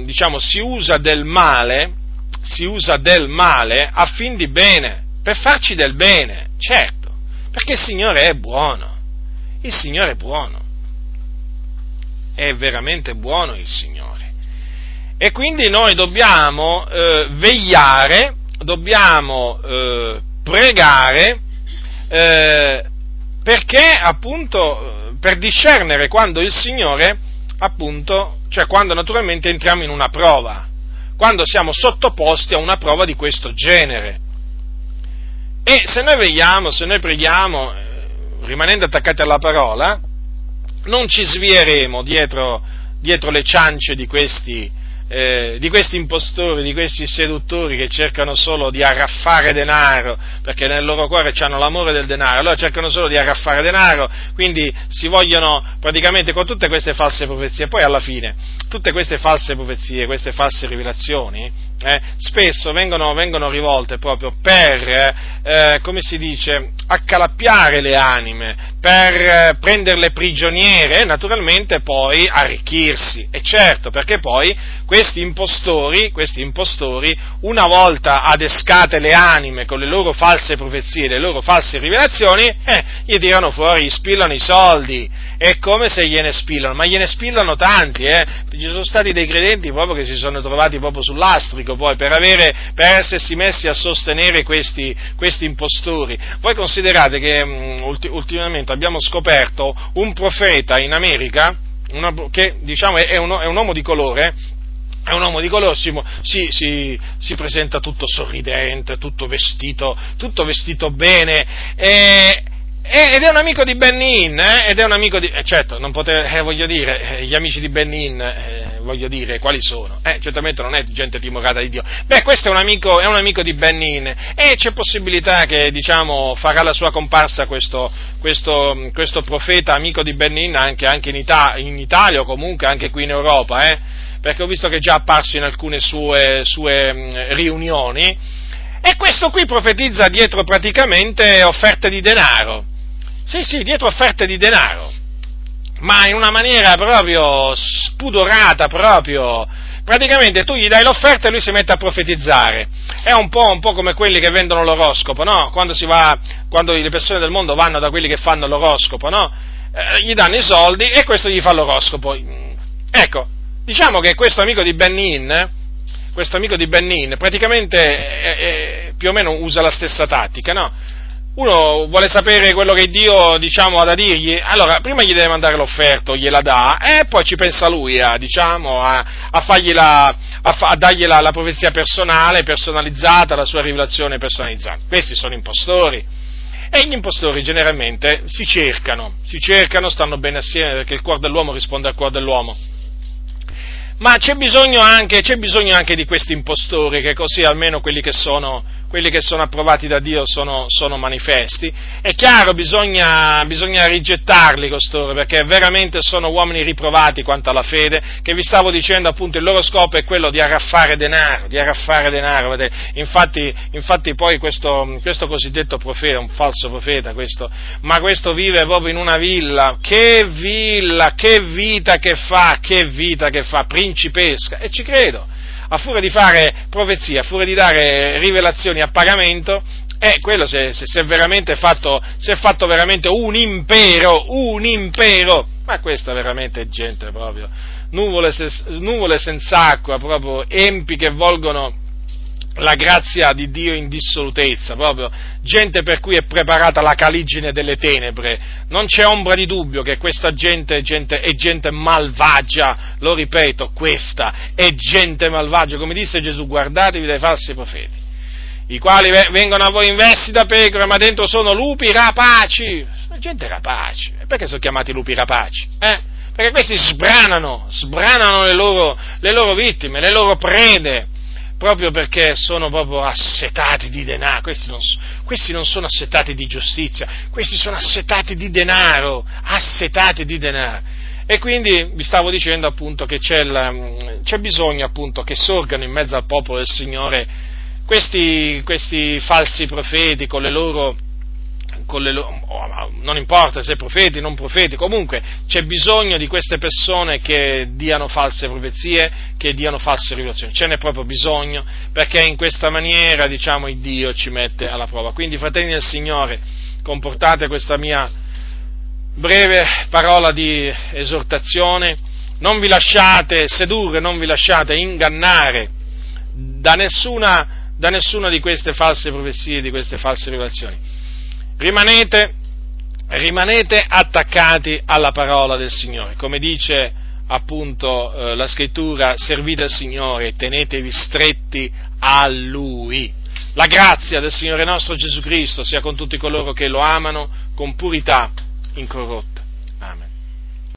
diciamo, si usa del male, si usa del male a fin di bene, per farci del bene, certo, perché il Signore è buono, il Signore è buono, è veramente buono il Signore. E quindi noi dobbiamo eh, vegliare, dobbiamo eh, pregare eh, perché appunto per discernere quando il Signore appunto, cioè quando naturalmente entriamo in una prova, quando siamo sottoposti a una prova di questo genere. E se noi vegliamo, se noi preghiamo, eh, rimanendo attaccati alla parola, non ci svieremo dietro, dietro le ciance di questi, eh, di questi impostori, di questi seduttori che cercano solo di arraffare denaro, perché nel loro cuore hanno l'amore del denaro, allora cercano solo di arraffare denaro, quindi si vogliono praticamente con tutte queste false profezie, poi alla fine tutte queste false profezie, queste false rivelazioni, eh, spesso vengono, vengono, rivolte proprio per, eh, come si dice, accalappiare le anime, per eh, prenderle prigioniere e naturalmente poi arricchirsi. E certo, perché poi questi impostori, questi impostori, una volta adescate le anime con le loro false profezie, le loro false rivelazioni, eh, gli tirano fuori, gli spillano i soldi, è come se gliene spillano, ma gliene spillano tanti, eh? ci sono stati dei credenti proprio che si sono trovati proprio sull'astrico poi per, avere, per essersi messi a sostenere questi, questi impostori. Voi considerate che um, ultimamente abbiamo scoperto un profeta in America, una, che diciamo è, un, è un uomo di colore, è un uomo di colore, si, si, si, presenta tutto sorridente, tutto vestito, tutto vestito bene, e, ed è un amico di Benin, eh? ed è un amico di... Eh, certo, non poteva, eh, voglio dire, eh, gli amici di Benin, eh, voglio dire, quali sono? Certamente non è gente timorata di Dio. Beh, questo è un amico, è un amico di Benin e c'è possibilità che, diciamo, farà la sua comparsa questo, questo, questo profeta amico di Benin anche, anche in, Ita- in, Italia o comunque anche qui in Europa, perché ho visto che è già apparso in alcune sue, sue riunioni e questo qui profetizza dietro praticamente offerte di denaro. Sì, sì, dietro offerte di denaro ma in una maniera proprio spudorata, proprio. Praticamente tu gli dai l'offerta e lui si mette a profetizzare. È un po', un po come quelli che vendono l'oroscopo, no? Quando, va, quando, le persone del mondo vanno da quelli che fanno l'oroscopo, no? Eh, gli danno i soldi e questo gli fa l'oroscopo. Ecco, diciamo che questo amico di Benin, questo amico di Benin praticamente eh, eh, più o meno usa la stessa tattica, no? Uno vuole sapere quello che Dio diciamo, ha da dirgli, allora prima gli deve mandare l'offerta, gliela dà, e poi ci pensa lui a, diciamo, a, a, la, a, a dargli la, la, profezia personale, personalizzata, la sua rivelazione personalizzata. Questi sono impostori. E gli impostori generalmente si cercano, si cercano, stanno bene assieme perché il cuore dell'uomo risponde al cuore dell'uomo. Ma c'è bisogno anche, c'è bisogno anche di questi impostori, che così almeno quelli che sono quelli che sono approvati da Dio sono, sono manifesti. È chiaro, bisogna, bisogna, rigettarli costoro, perché veramente sono uomini riprovati quanto alla fede, che vi stavo dicendo appunto il loro scopo è quello di arraffare denaro, di arraffare denaro. Infatti, infatti poi questo, questo cosiddetto profeta, un falso profeta questo, ma questo vive proprio in una villa, che villa, che vita che fa, che vita che fa, principesca, e ci credo a furia di fare profezie, a furia di dare rivelazioni a pagamento, e quello si è, si veramente fatto, si è fatto veramente un impero, un impero, ma questa veramente è gente proprio, nuvole, nuvole senza acqua, proprio empi che volgono la grazia di Dio in dissolutezza, proprio gente per cui è preparata la caligine delle tenebre. Non c'è ombra di dubbio che questa gente è gente, è gente malvagia, lo ripeto, questa è gente malvagia. Come disse Gesù, guardatevi dai falsi profeti, i quali vengono a voi in vesti da pecore, ma dentro sono lupi rapaci. Sono gente rapaci. Perché sono chiamati lupi rapaci? Eh? Perché questi sbranano, sbranano le loro, le loro vittime, le loro prede proprio perché sono proprio assetati di denaro, questi non, questi non, sono assetati di giustizia, questi sono assetati di denaro, assetati di denaro. E quindi vi stavo dicendo appunto che c'è, la, c'è bisogno appunto che sorgano in mezzo al popolo del Signore questi, questi falsi profeti con le loro le, non importa se profeti non profeti, comunque c'è bisogno di queste persone che diano false profezie, che diano false rivelazioni, ce n'è proprio bisogno perché in questa maniera diciamo il Dio ci mette alla prova. Quindi fratelli del Signore, comportate questa mia breve parola di esortazione, non vi lasciate sedurre, non vi lasciate ingannare da nessuna, da nessuna di queste false profezie, di queste false rivelazioni rimanete, rimanete attaccati alla parola del Signore, come dice appunto eh, la scrittura, servite al Signore tenetevi stretti a Lui. La grazia del Signore nostro Gesù Cristo sia con tutti coloro che lo amano con purità incorrotta.